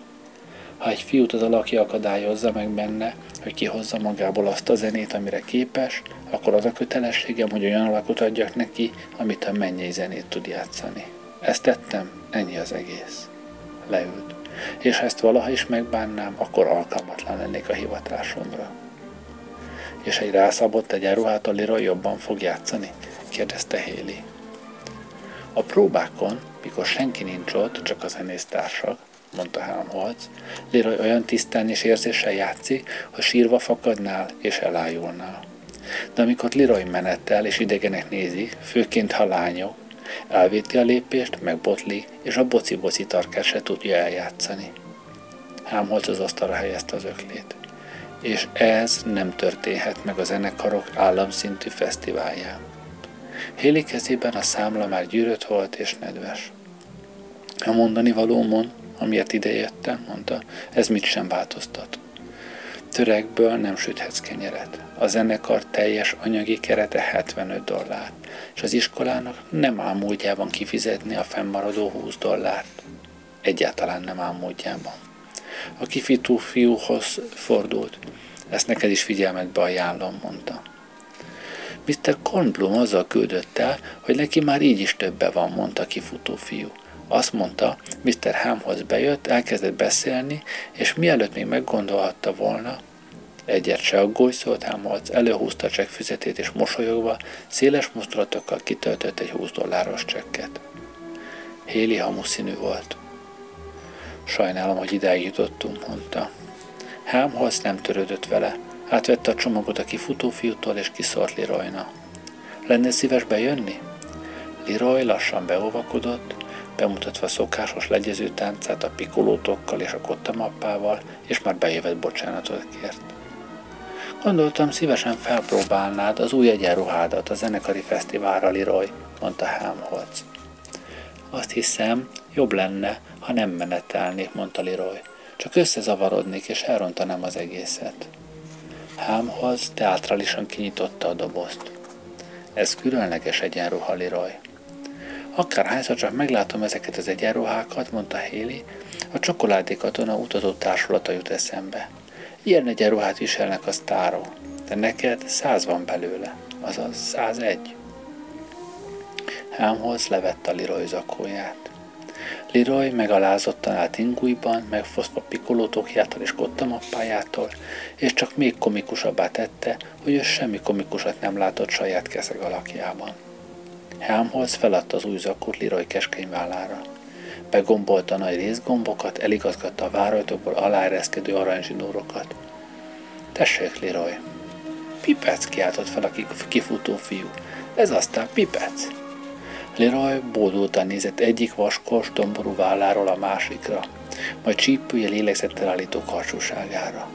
Ha egy fiút az alakja akadályozza meg benne, hogy kihozza magából azt a zenét, amire képes, akkor az a kötelességem, hogy olyan alakot adjak neki, amit a mennyei zenét tud játszani. Ezt tettem, ennyi az egész. Leült. És ha ezt valaha is megbánnám, akkor alkalmatlan lennék a hivatásomra. És egy rászabott egyenruhát a lira jobban fog játszani? kérdezte Héli. A próbákon, mikor senki nincs ott, csak a zenésztársak, mondta Helmholtz, Leroy olyan tisztán és érzéssel játszik, hogy sírva fakadnál és elájulnál. De amikor Leroy menettel és idegenek nézi, főként ha lányok, elvéti a lépést, megbotlik, és a boci-boci tarkát se tudja eljátszani. Helmholtz az asztalra helyezte az öklét. És ez nem történhet meg a zenekarok államszintű fesztiválján. Héli kezében a számla már gyűrött volt és nedves. A mondani valómon amiért idejöttem, mondta, ez mit sem változtat. Törekből nem süthetsz kenyeret. A zenekar teljes anyagi kerete 75 dollár, és az iskolának nem áll kifizetni a fennmaradó 20 dollárt. Egyáltalán nem áll. A kifitú fiúhoz fordult. Ezt neked is figyelmetbe ajánlom, mondta. Mr. Kornblum azzal küldött el, hogy neki már így is többe van, mondta kifutó fiú. Azt mondta, Mr. Hamhoz bejött, elkezdett beszélni, és mielőtt még meggondolhatta volna, egyet se aggódj, szólt Hamholz, előhúzta a csekk füzetét, és mosolyogva, széles mozdulatokkal kitöltött egy 20 dolláros csekket. Héli hamuszínű volt. Sajnálom, hogy idáig jutottunk, mondta. Helmholtz nem törődött vele. Átvette a csomagot a kifutó fiútól, és kiszólt Leroyna. Lenne szíves bejönni? Leroy lassan beolvakodott, bemutatva szokásos legyező táncát a pikolótokkal és a kottamappával, és már bejövett bocsánatot kért. Gondoltam, szívesen felpróbálnád az új egyenruhádat a zenekari fesztiválra, Leroy, mondta Helmholtz. Azt hiszem, jobb lenne, ha nem menetelnék, mondta Leroy. Csak összezavarodnék, és elrontanám az egészet. Hámhoz teátrálisan kinyitotta a dobozt. Ez különleges egyenruha, Leroy. Akárhányszor csak meglátom ezeket az egyenruhákat, mondta Haley, a csokoládé katona utazó társulata jut eszembe. Ilyen egyenruhát viselnek a sztárok, de neked száz van belőle, azaz százegy. Hámhoz levette a Leroy zakóját. Leroy megalázottan állt ingújban, megfosztva pikolótokjától és kottamappájától, és csak még komikusabbá tette, hogy ő semmi komikusat nem látott saját keszeg alakjában. Helmholtz feladta az új zakót Leroy keskeny vállára. Begombolta a nagy részgombokat, eligazgatta a várajtókból aláereszkedő aranyzsinórokat. Tessék, Leroy! Pipec kiáltott fel a kifutó fiú. Ez aztán Pipec! Leroy bódultan nézett egyik vaskos, domború válláról a másikra, majd csípője lélegzettel állító karcsúságára.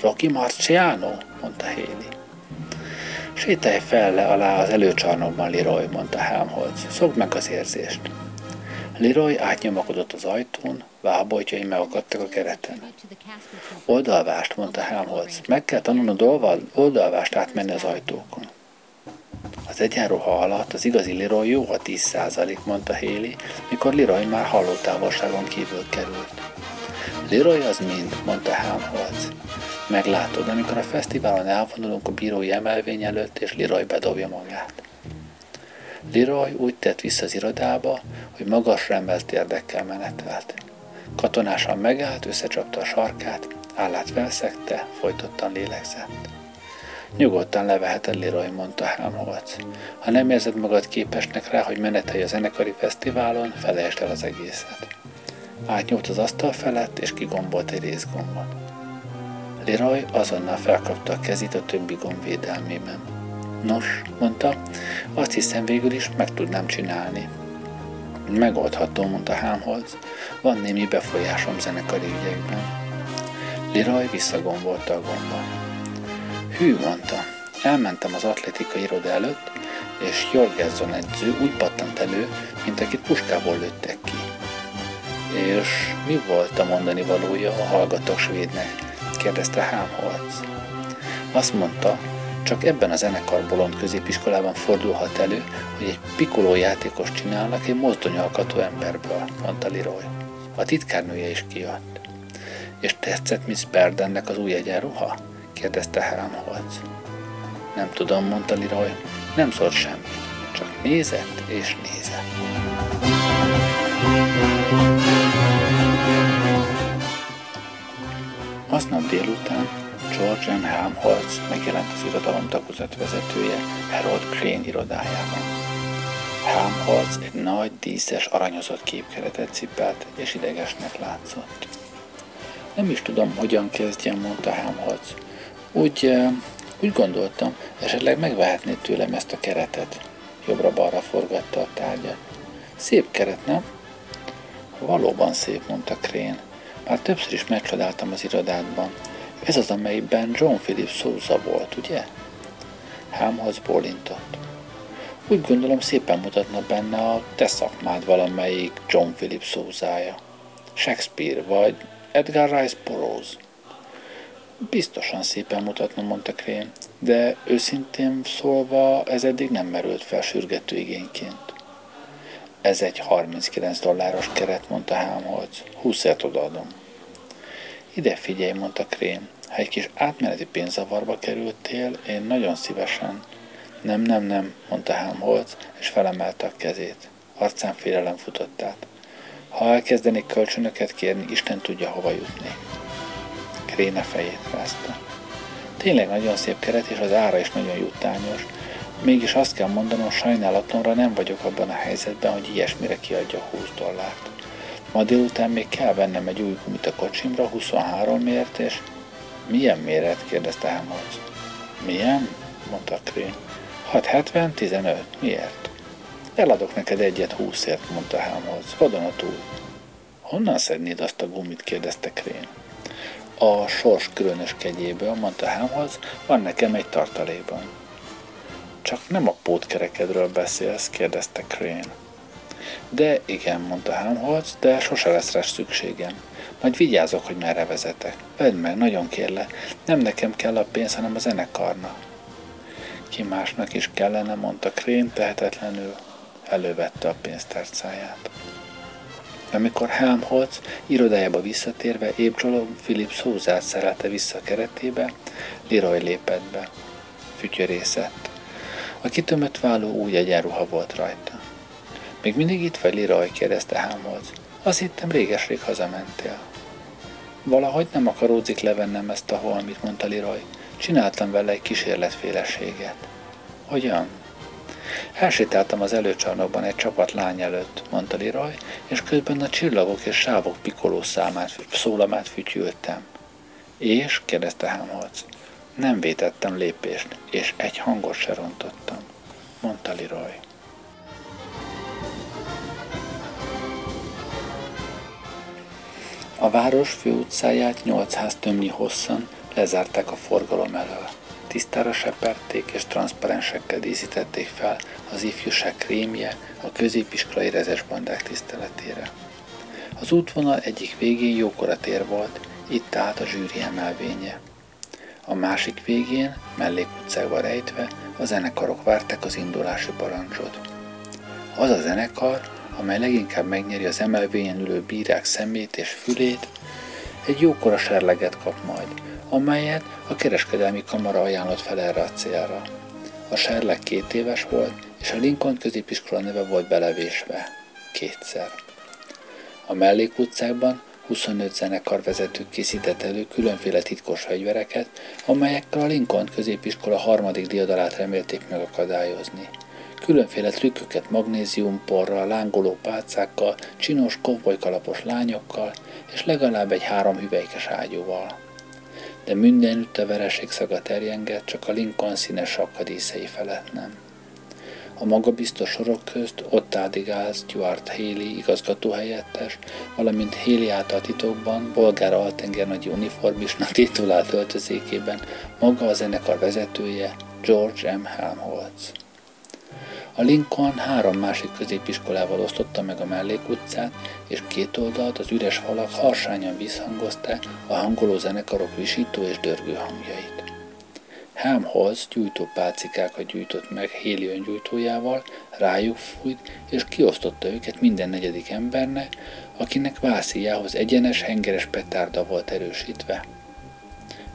Rocky Marciano, mondta Haley. Sétálj fel le alá az előcsarnokban, Leroy, mondta Helmholtz. Szokd meg az érzést. Leroy átnyomakodott az ajtón, váboltjai megakadtak a kereten. Oldalvást, mondta Helmholtz. Meg kell tanulnod oldalvást átmenni az ajtókon. Az egyenruha alatt az igazi Leroy jó a 10 mondta Haley, mikor Leroy már hallótávolságon kívül került. Leroy az mind, mondta Helmholtz. Meglátod, amikor a fesztiválon elvonulunk a bírói emelvény előtt, és Leroy bedobja magát. Leroy úgy tett vissza az irodába, hogy magas remelt érdekkel menetelt. Katonásan megállt, összecsapta a sarkát, állát felszegte, folytottan lélegzett. Nyugodtan leveheted, Leroy, mondta Helmholtz. Ha nem érzed magad képesnek rá, hogy menetelj a zenekari fesztiválon, felejtsd el az egészet. Átnyúlt az asztal felett, és kigombolt egy részgombot. Leroy azonnal felkapta a kezét a többi gomb védelmében. Nos, mondta, azt hiszem végül is meg tudnám csinálni. Megoldható, mondta Helmholtz. Van némi befolyásom zenekari ügyekben. Leroy visszagombolta a gombot. Hű, mondta. Elmentem az atletika iroda előtt, és Jorgenson edző úgy pattant elő, mint akit puskából lőttek ki. És mi volt a mondani valója a hallgatók svédnek? Kérdezte Helmholtz. Azt mondta, csak ebben a zenekar bolond középiskolában fordulhat elő, hogy egy pikoló játékos csinálnak egy mozdonyalkató emberből, mondta Leroy. A titkárnője is kijött. És tetszett Miss Berdennek az új egyenruha? kérdezte Helmholtz. Nem tudom, mondta Leroy, nem szólt semmit, csak nézett és nézett. Aznap délután George M. Helmholtz megjelent az irodalom tagozat vezetője Harold Crane irodájában. Helmholtz egy nagy, díszes, aranyozott képkeretet cipelt, és idegesnek látszott. Nem is tudom, hogyan kezdjem, mondta Helmholtz. Úgy, úgy gondoltam, esetleg megvehetné tőlem ezt a keretet. Jobbra-balra forgatta a tárgyat. Szép keret, nem? Valóban szép, mondta Crane. Már többször is megcsodáltam az irodádban. Ez az, amelyben John Philip Sousa volt, ugye? Hámhoz bólintott. Úgy gondolom szépen mutatna benne a te szakmád valamelyik John Philip Sousája. Shakespeare vagy Edgar Rice Burroughs. Biztosan szépen mutatnom, mondta Crane, de őszintén szólva ez eddig nem merült fel sürgető igényként. Ez egy 39 dolláros keret, mondta Helmholtz. 20-ért odaadom. Ide figyelj, mondta Crane. Ha egy kis átmeneti pénzavarba kerültél, én nagyon szívesen. Nem, nem, nem, mondta Helmholtz, és felemelte a kezét. Arcán félelem futott át. Ha elkezdenék kölcsönöket kérni, Isten tudja, hova jutni. Kréne fejét rázta. Tényleg nagyon szép keret, és az ára is nagyon jutányos. Mégis azt kell mondanom, sajnálatomra nem vagyok abban a helyzetben, hogy ilyesmire kiadja 20 dollárt. Ma délután még kell vennem egy új gumit a kocsimra, 23 méret, és... Milyen méret? kérdezte Helmholtz. Milyen? mondta Krén. 670, 15. Miért? Eladok neked egyet húszért, mondta Helmholtz. Vadonatúl. Honnan szednéd azt a gumit? kérdezte Krén. A sors különös kegyéből, mondta Helmholtz, van nekem egy tartalékban. Csak nem a pótkerekedről beszélsz, kérdezte Crane. De igen, mondta Helmholtz, de sose lesz rá szükségem. Majd vigyázok, hogy merre vezetek. Vedd meg, nagyon kérlek. Nem nekem kell a pénz, hanem a zenekarnak. Ki másnak is kellene, mondta Crane tehetetlenül. Elővette a pénztárcáját. Amikor Helmholtz irodájába visszatérve Abe Jolom Philip Szózát szerelte vissza a keretébe, Leroy lépett be. Fütyörészett. A kitömött válló úgy egyenruha volt rajta. Még mindig itt vagy, Leroy? kérdezte Helmholtz. Azt hittem, réges-rég hazamentél. Valahogy nem akaródzik levennem ezt a holmit, mondta Leroy. Csináltam vele egy kísérletféleséget. Hogyan? Elsétáltam az előcsarnokban egy csapat lány előtt, mondta Leroy, és közben a csillagok és sávok pikoló számát, szólamát fütyültem. És? kérdezte Helmholtz. Nem vétettem lépést, és egy hangot se rontottam, mondta Leroy. A város főutcáját 800 tömnyi hosszan lezárták a forgalom elől. Tisztára seperték és transzparensekkel díszítették fel az ifjúság krémje a középiskolai rezesbandák tiszteletére. Az útvonal egyik végén jókora tér volt, itt állt a zsűri emelvénye. A másik végén, mellékutcába rejtve, a zenekarok várták az indulási parancsot. Az a zenekar, amely leginkább megnyeri az emelvényen ülő bírák szemét és fülét, egy jókora serleget kap majd, amelyet a kereskedelmi kamara ajánlott fel erre a célra. A serleg két éves volt, és a Lincoln középiskola neve volt belevésve. Kétszer. A mellékutcákban 25 zenekarvezető készített elő különféle titkos fegyvereket, amelyekkel a Lincoln középiskola harmadik diadalát remélték megakadályozni. Különféle trükköket magnéziumporral, lángoló pálcákkal, csinos kovbolykalapos lányokkal, és legalább egy három hüvelykes ágyúval. De mindenütt a vereség szaga terjengett, csak a Lincoln színes sapkadíszei felett nem. A magabiztos sorok közt ott áldigál Stuart Haley igazgatóhelyettes, valamint Haley által titokban, bolgár altengernagy uniformisnak titulált öltözékében maga a zenekar vezetője, George M. Helmholtz. A Lincoln három másik középiskolával osztotta meg a mellékutcát, és két oldalt az üres falak harsányan visszhangozták a hangoló zenekarok visító és dörgő hangjait. Helmholtz gyújtópálcikákat gyújtott meg Hélion gyújtójával, rájuk fújt, és kiosztotta őket minden negyedik embernek, akinek vászíjához egyenes, hengeres petárda volt erősítve.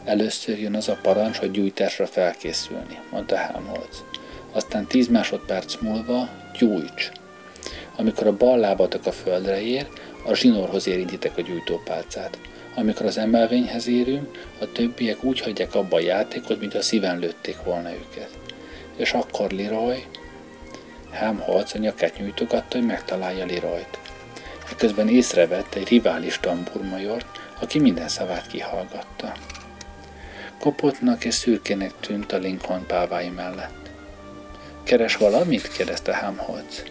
Először jön az a parancs, hogy gyújtásra felkészülni, mondta Helmholtz. Aztán tíz másodperc múlva gyújts. Amikor a bal lábatok a földre ér, a zsinórhoz érintitek a gyújtópálcát. Amikor az emelvényhez érünk, a többiek úgy hagyják abba a játékot, mint a szíven lőtték volna őket. És akkor Leroy, Helmholtz a nyakát nyújtogatta, hogy megtalálja Leroyt. Ekközben észrevett egy rivális tamburmajort, aki minden szavát kihallgatta. Kopotnak és szürkének tűnt a Lincoln pávái mellett. Keres valamit? kérdezte Helmholtz.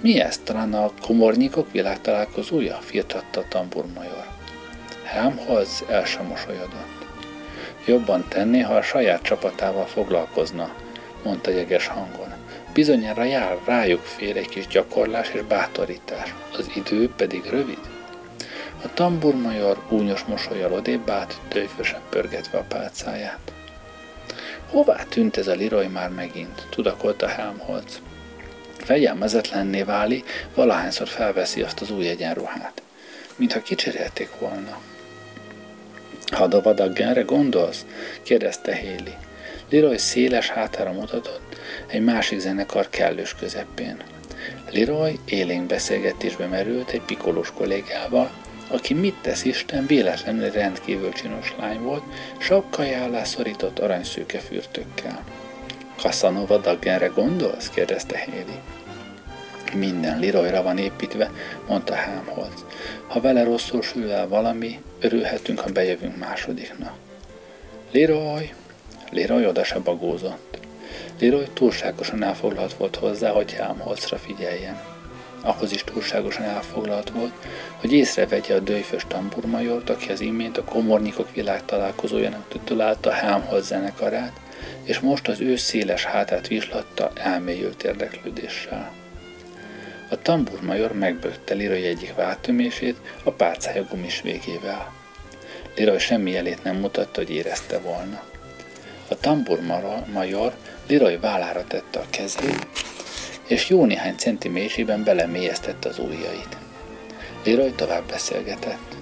Mi ez? Talán a komornyikok világtalálkozója? firtatta a tamburmajor. Helmholtz el sem mosolyodott. Jobban tenné, ha a saját csapatával foglalkozna, mondta jeges hangon. Bizonyára jár rájuk fér egy kis gyakorlás és bátorítás, az idő pedig rövid. A tamburmajor gúnyos mosolyal odébb állt, tőfösen pörgetve a pálcáját. Hová tűnt ez a Liroy már megint? tudakolta Helmholtz. Fegyelmezetlenné váli, valahányszor felveszi azt az új egyenruhát. Mintha kicserélték volna. Hadavadaggenre gondolsz? kérdezte Héli. Leroy széles hátára mutatott, egy másik zenekar kellős közepén. Leroy élénk beszélgetésbe merült egy pikolós kollégával, aki mit tesz Isten, véletlenül rendkívül csinos lány volt, sapkaja alá szorított aranyszőke fürtökkel. Casanova Daggenre gondolsz? kérdezte Héli. Minden Leroyra van építve, mondta Helmholtz. Ha vele rosszul sül el valami, örülhetünk, ha bejövünk másodiknak. Leroy! Leroy oda se bagózott. Leroy túlságosan elfoglalt volt hozzá, hogy Helmholtzra figyeljen. Ahhoz is túlságosan elfoglalt volt, hogy észrevegye a dőfös tamburmajort, aki az imént a komornyikok világ találkozójának titulálta Helmholtz zenekarát, és most az ő széles hátát vizslatta elmélyült érdeklődéssel. A tamburmajor megbökte Liroy egyik váltömését a pálcája gumis végével. Liroy semmi jelét nem mutatta, hogy érezte volna. A tamburmajor Liroy vállára tette a kezét, és jó néhány centi mélységben belemélyeztette az ujjait. Liroy tovább beszélgetett.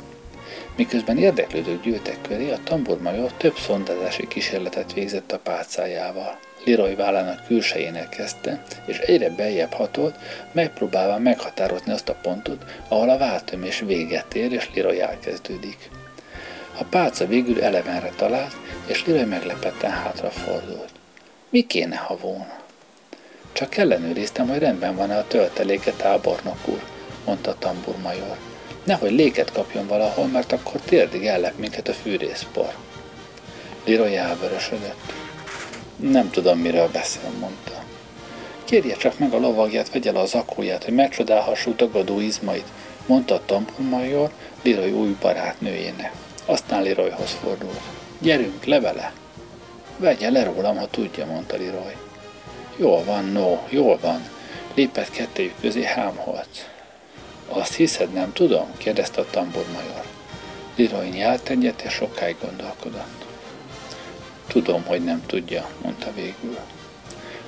Miközben érdeklődők gyűltek köré, a tamburmajor több szondázási kísérletet végzett a pálcájával. Leroy vállának külsejének kezdte, és egyre beljebb hatolt, megpróbálva meghatározni azt a pontot, ahol a váltömés véget ér, és Leroy elkezdődik. A pálca végül elevenre talált, és Leroy meglepetten hátrafordult. Mi kéne, ha volna? Csak ellenőriztem, hogy rendben van-e a tölteléke, tábornok úr, mondta a tamburmajor. Nehogy léket kapjon valahol, mert akkor térdig ellep minket a fűrészpor. Leroy elvörösödött. Nem tudom, miről beszél, mondta. Kérje csak meg a lovagját, vegye le az zakóját, hogy megcsodálhassuk dagadó izmait, mondta a tamponmajor Liroy új barátnőjének. Aztán Liroyhoz fordult. Gyerünk, levele! Vegye le rólam, ha tudja, mondta Liroy. Jól van, no, jól van. Lépett kettőjük közé hámholt. Azt hiszed, nem tudom? kérdezte a tambormajor. Liroy nyelt egyet, és sokáig gondolkodott. Tudom, hogy nem tudja, mondta végül.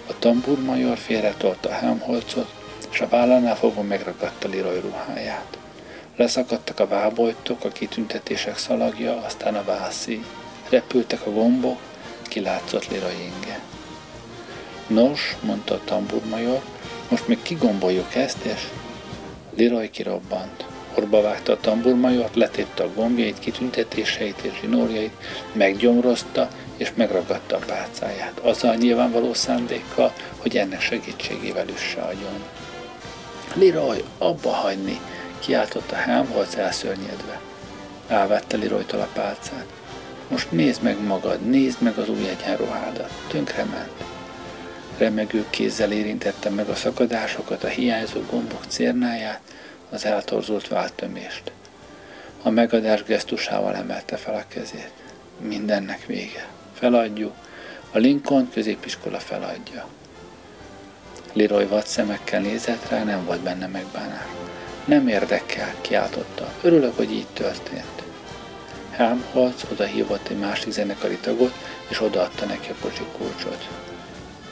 A tamburmajor félretolta Helmholcot, és a vállánál fogva megragadta Leroy ruháját. Leszakadtak a vábojtok, a kitüntetések szalagja, aztán a vászi. Repültek a gombok, kilátszott Leroy inge. Nos, mondta a tamburmajor, most még kigomboljuk ezt, és Leroy kirobbant. Orba vágta a tamburmajort, letépte a gombjait, kitüntetéseit és zsinórjait, meggyomrozta, és megragadta a pálcáját, azzal nyilvánvaló szándékkal, hogy ennek segítségével üsse agyon. Leroy, abba hagyni, kiáltotta Helmholtz elszörnyedve. Elvette Leroytól a pálcát. Most nézd meg magad, nézd meg az új egyenruhádat. Tönkre ment. Remegő kézzel érintette meg a szakadásokat, a hiányzó gombok cérnáját, az eltorzult váltömést. A megadás gesztusával emelte fel a kezét. Mindennek vége. Feladjuk. A Lincoln középiskola feladja. Leroy vad szemekkel nézett rá, nem volt benne megbánás. Nem érdekel, kiáltotta. Örülök, hogy így történt. Helmholtz odahívott egy másik zenekari tagot, és odaadta neki a kocsi kulcsot.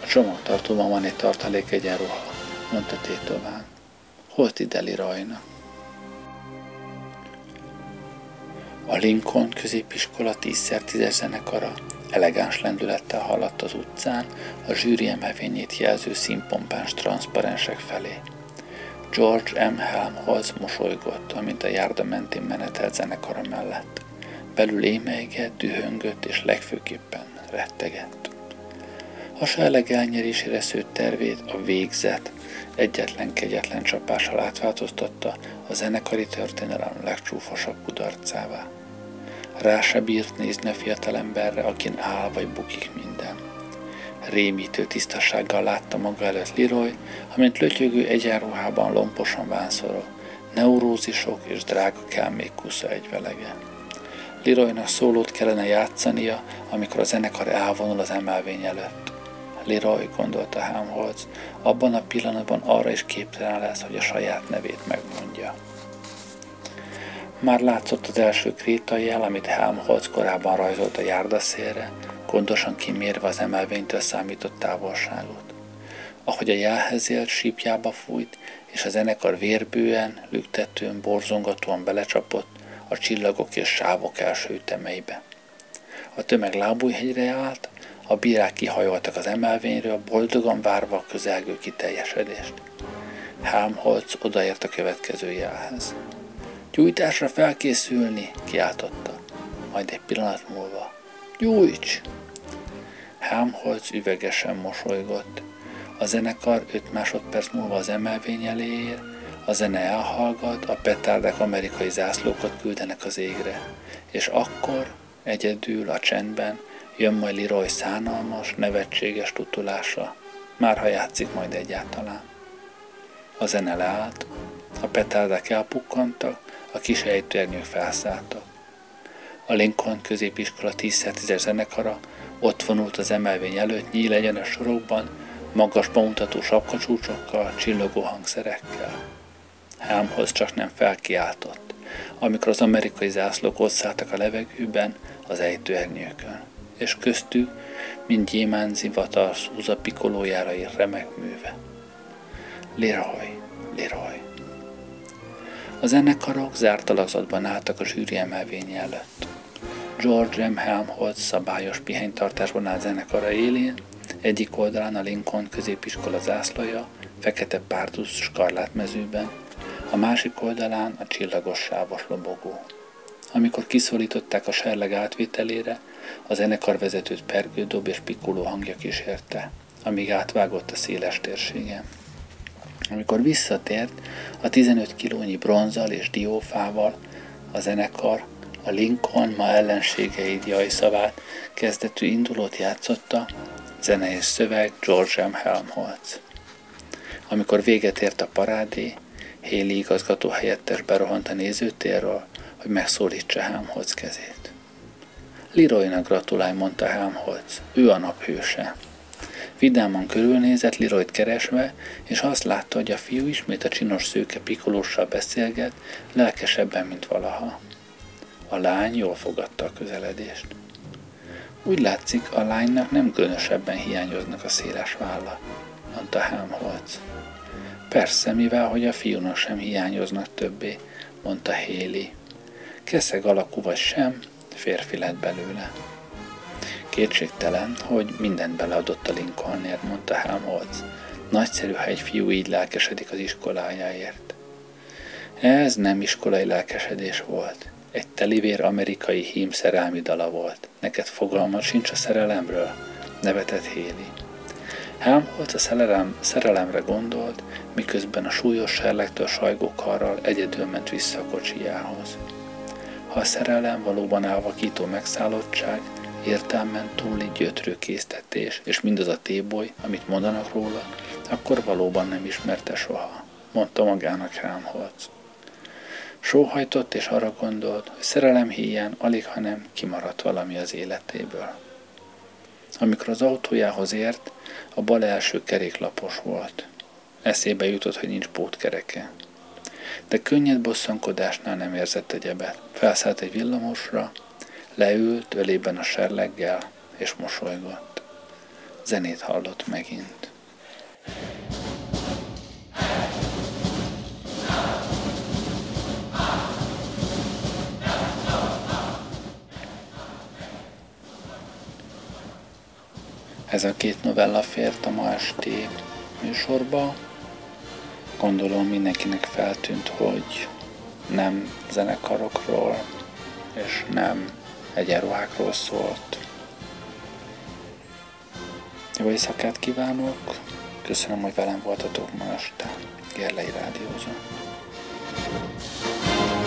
A csomagtartóban van egy tartalék egyenruha, mondta tétován. Hozd ide Leroynak. A Lincoln középiskola 10x10 zenekara elegáns lendülettel haladt az utcán a zsűri emelvényét jelző színpompás transzparensek felé. George M. Helmholtz mosolygott, amint a járda mentén menetelt zenekara mellett. Belül émeigett, dühöngött és legfőképpen rettegett. Hasáleg elnyerésére szőtt tervét a végzet egyetlen kegyetlen csapással átváltoztatta a zenekari történelem legcsúfosabb kudarcává. Rá se bírt nézni a fiatalemberre, akin áll vagy bukik minden. Rémítő tisztasággal látta maga előtt Leroy, amint lötyögő egyenruhában lomposan vánszorol, neurózisok és drága kelmék kusza egyvelege. Leroynak szólót kellene játszania, amikor a zenekar elvonul az emelvény előtt. Leroy, gondolta Helmholtz, abban a pillanatban arra is képtelen lesz, hogy a saját nevét megmondja. Már látszott az első krétai jel, amit Helmholtz korábban rajzolt a járdaszélre, gondosan kimérve az emelvénytől számított távolságot. Ahogy a jelhez élt, sípjába fújt, és a zenekar vérbően, lüktetően, borzongatóan belecsapott a csillagok és sávok első ütemeibe. A tömeg lábújhegyre állt, a bírák kihajoltak az emelvényről, boldogan várva a közelgő kiteljesedést. Helmholtz odaért a következő jelhez. Gyújtásra felkészülni, kiáltotta. Majd egy pillanat múlva. Gyújts! Helmholtz üvegesen mosolygott. A zenekar 5 másodperc múlva az emelvény elé ér, a zene elhallgat, a petárdák amerikai zászlókat küldenek az égre. És akkor, egyedül, a csendben, jön majd Leroy szánalmas, nevetséges tutulása, már ha játszik majd egyáltalán. A zene leállt, a petárdák elpukkantak, a kis ejtőernyők felszálltak. A Lincoln középiskola 10x10 zenekara ott vonult az emelvény előtt nyíl egyenes sorokban, magasba mutató sapkacsúcsokkal, csillogó hangszerekkel. Hámhoz csak nem felkiáltott, amikor az amerikai zászlók ott a levegőben, az ejtőernyőkön, és köztük, mint gyémán zivatar szúza pikolójára ír remek műve. Leroy, Leroy. A zenekarok zárt alakzatban álltak a zsűri emelvény előtt. George M. Helmholtz szabályos pihenytartásban áll zenekara élén, egyik oldalán a Lincoln középiskola zászlaja, fekete párdusz skarlát a másik oldalán a csillagos sávos lobogó. Amikor kiszólították a serleg átvételére, a zenekar vezetőt pergődob és pikuló hangja kísérte, amíg átvágott a széles térségen. Amikor visszatért, a 15 kilónyi bronzal és diófával a zenekar a Lincoln ma ellenségeid jajszavát kezdetű indulót játszotta, zene és szöveg George M. Helmholtz. Amikor véget ért a parádé, Haley igazgató helyettes berohant a nézőtérről, hogy megszólítsa Helmholtz kezét. Leroynak gratulálj, mondta Helmholtz, ő a nap hőse. Vidáman körülnézett Liroyt keresve, és azt látta, hogy a fiú ismét a csinos szőke pikolóssal beszélget, lelkesebben, mint valaha. A lány jól fogadta a közeledést. Úgy látszik, a lánynak nem különösebben hiányoznak a széles válla, mondta Helmholtz. Persze, mivel hogy a fiúnak sem hiányoznak többé, mondta Héli. Keszeg alakú vagy sem, férfi lett belőle. Kétségtelen, hogy mindent beleadott a Lincolnért, mondta Helmholtz. Nagyszerű, ha egy fiú így lelkesedik az iskolájáért. Ez nem iskolai lelkesedés volt. Egy telivér amerikai hím szerelmi dala volt. Neked fogalmad sincs a szerelemről? Nevetett Héli. Helmholtz a szerelem, szerelemre gondolt, miközben a súlyos serlegtől sajgó karral egyedül ment vissza a kocsijához. Ha a szerelem valóban elvakító megszállottság, értelmen túli gyötrőkésztetés, és mindaz a téboly, amit mondanak róla, akkor valóban nem ismerte soha, mondta magának Helmholtz. Sóhajtott és arra gondolt, hogy szerelem híján alig, hanem kimaradt valami az életéből. Amikor az autójához ért, a bal első keréklapos volt. Eszébe jutott, hogy nincs pótkereke. De könnyed bosszankodásnál nem érzett egyebet. Felszállt egy villamosra, leült ölében a serleggel, és mosolygott. Zenét hallott megint. Ez a két novella fért a ma esti műsorba gondolom mindenkinek feltűnt, hogy nem zenekarokról és nem egyenruhákról szólt. Jó éjszakát kívánok, köszönöm, hogy velem voltatok ma este. Gerlei Rádiózó. thank you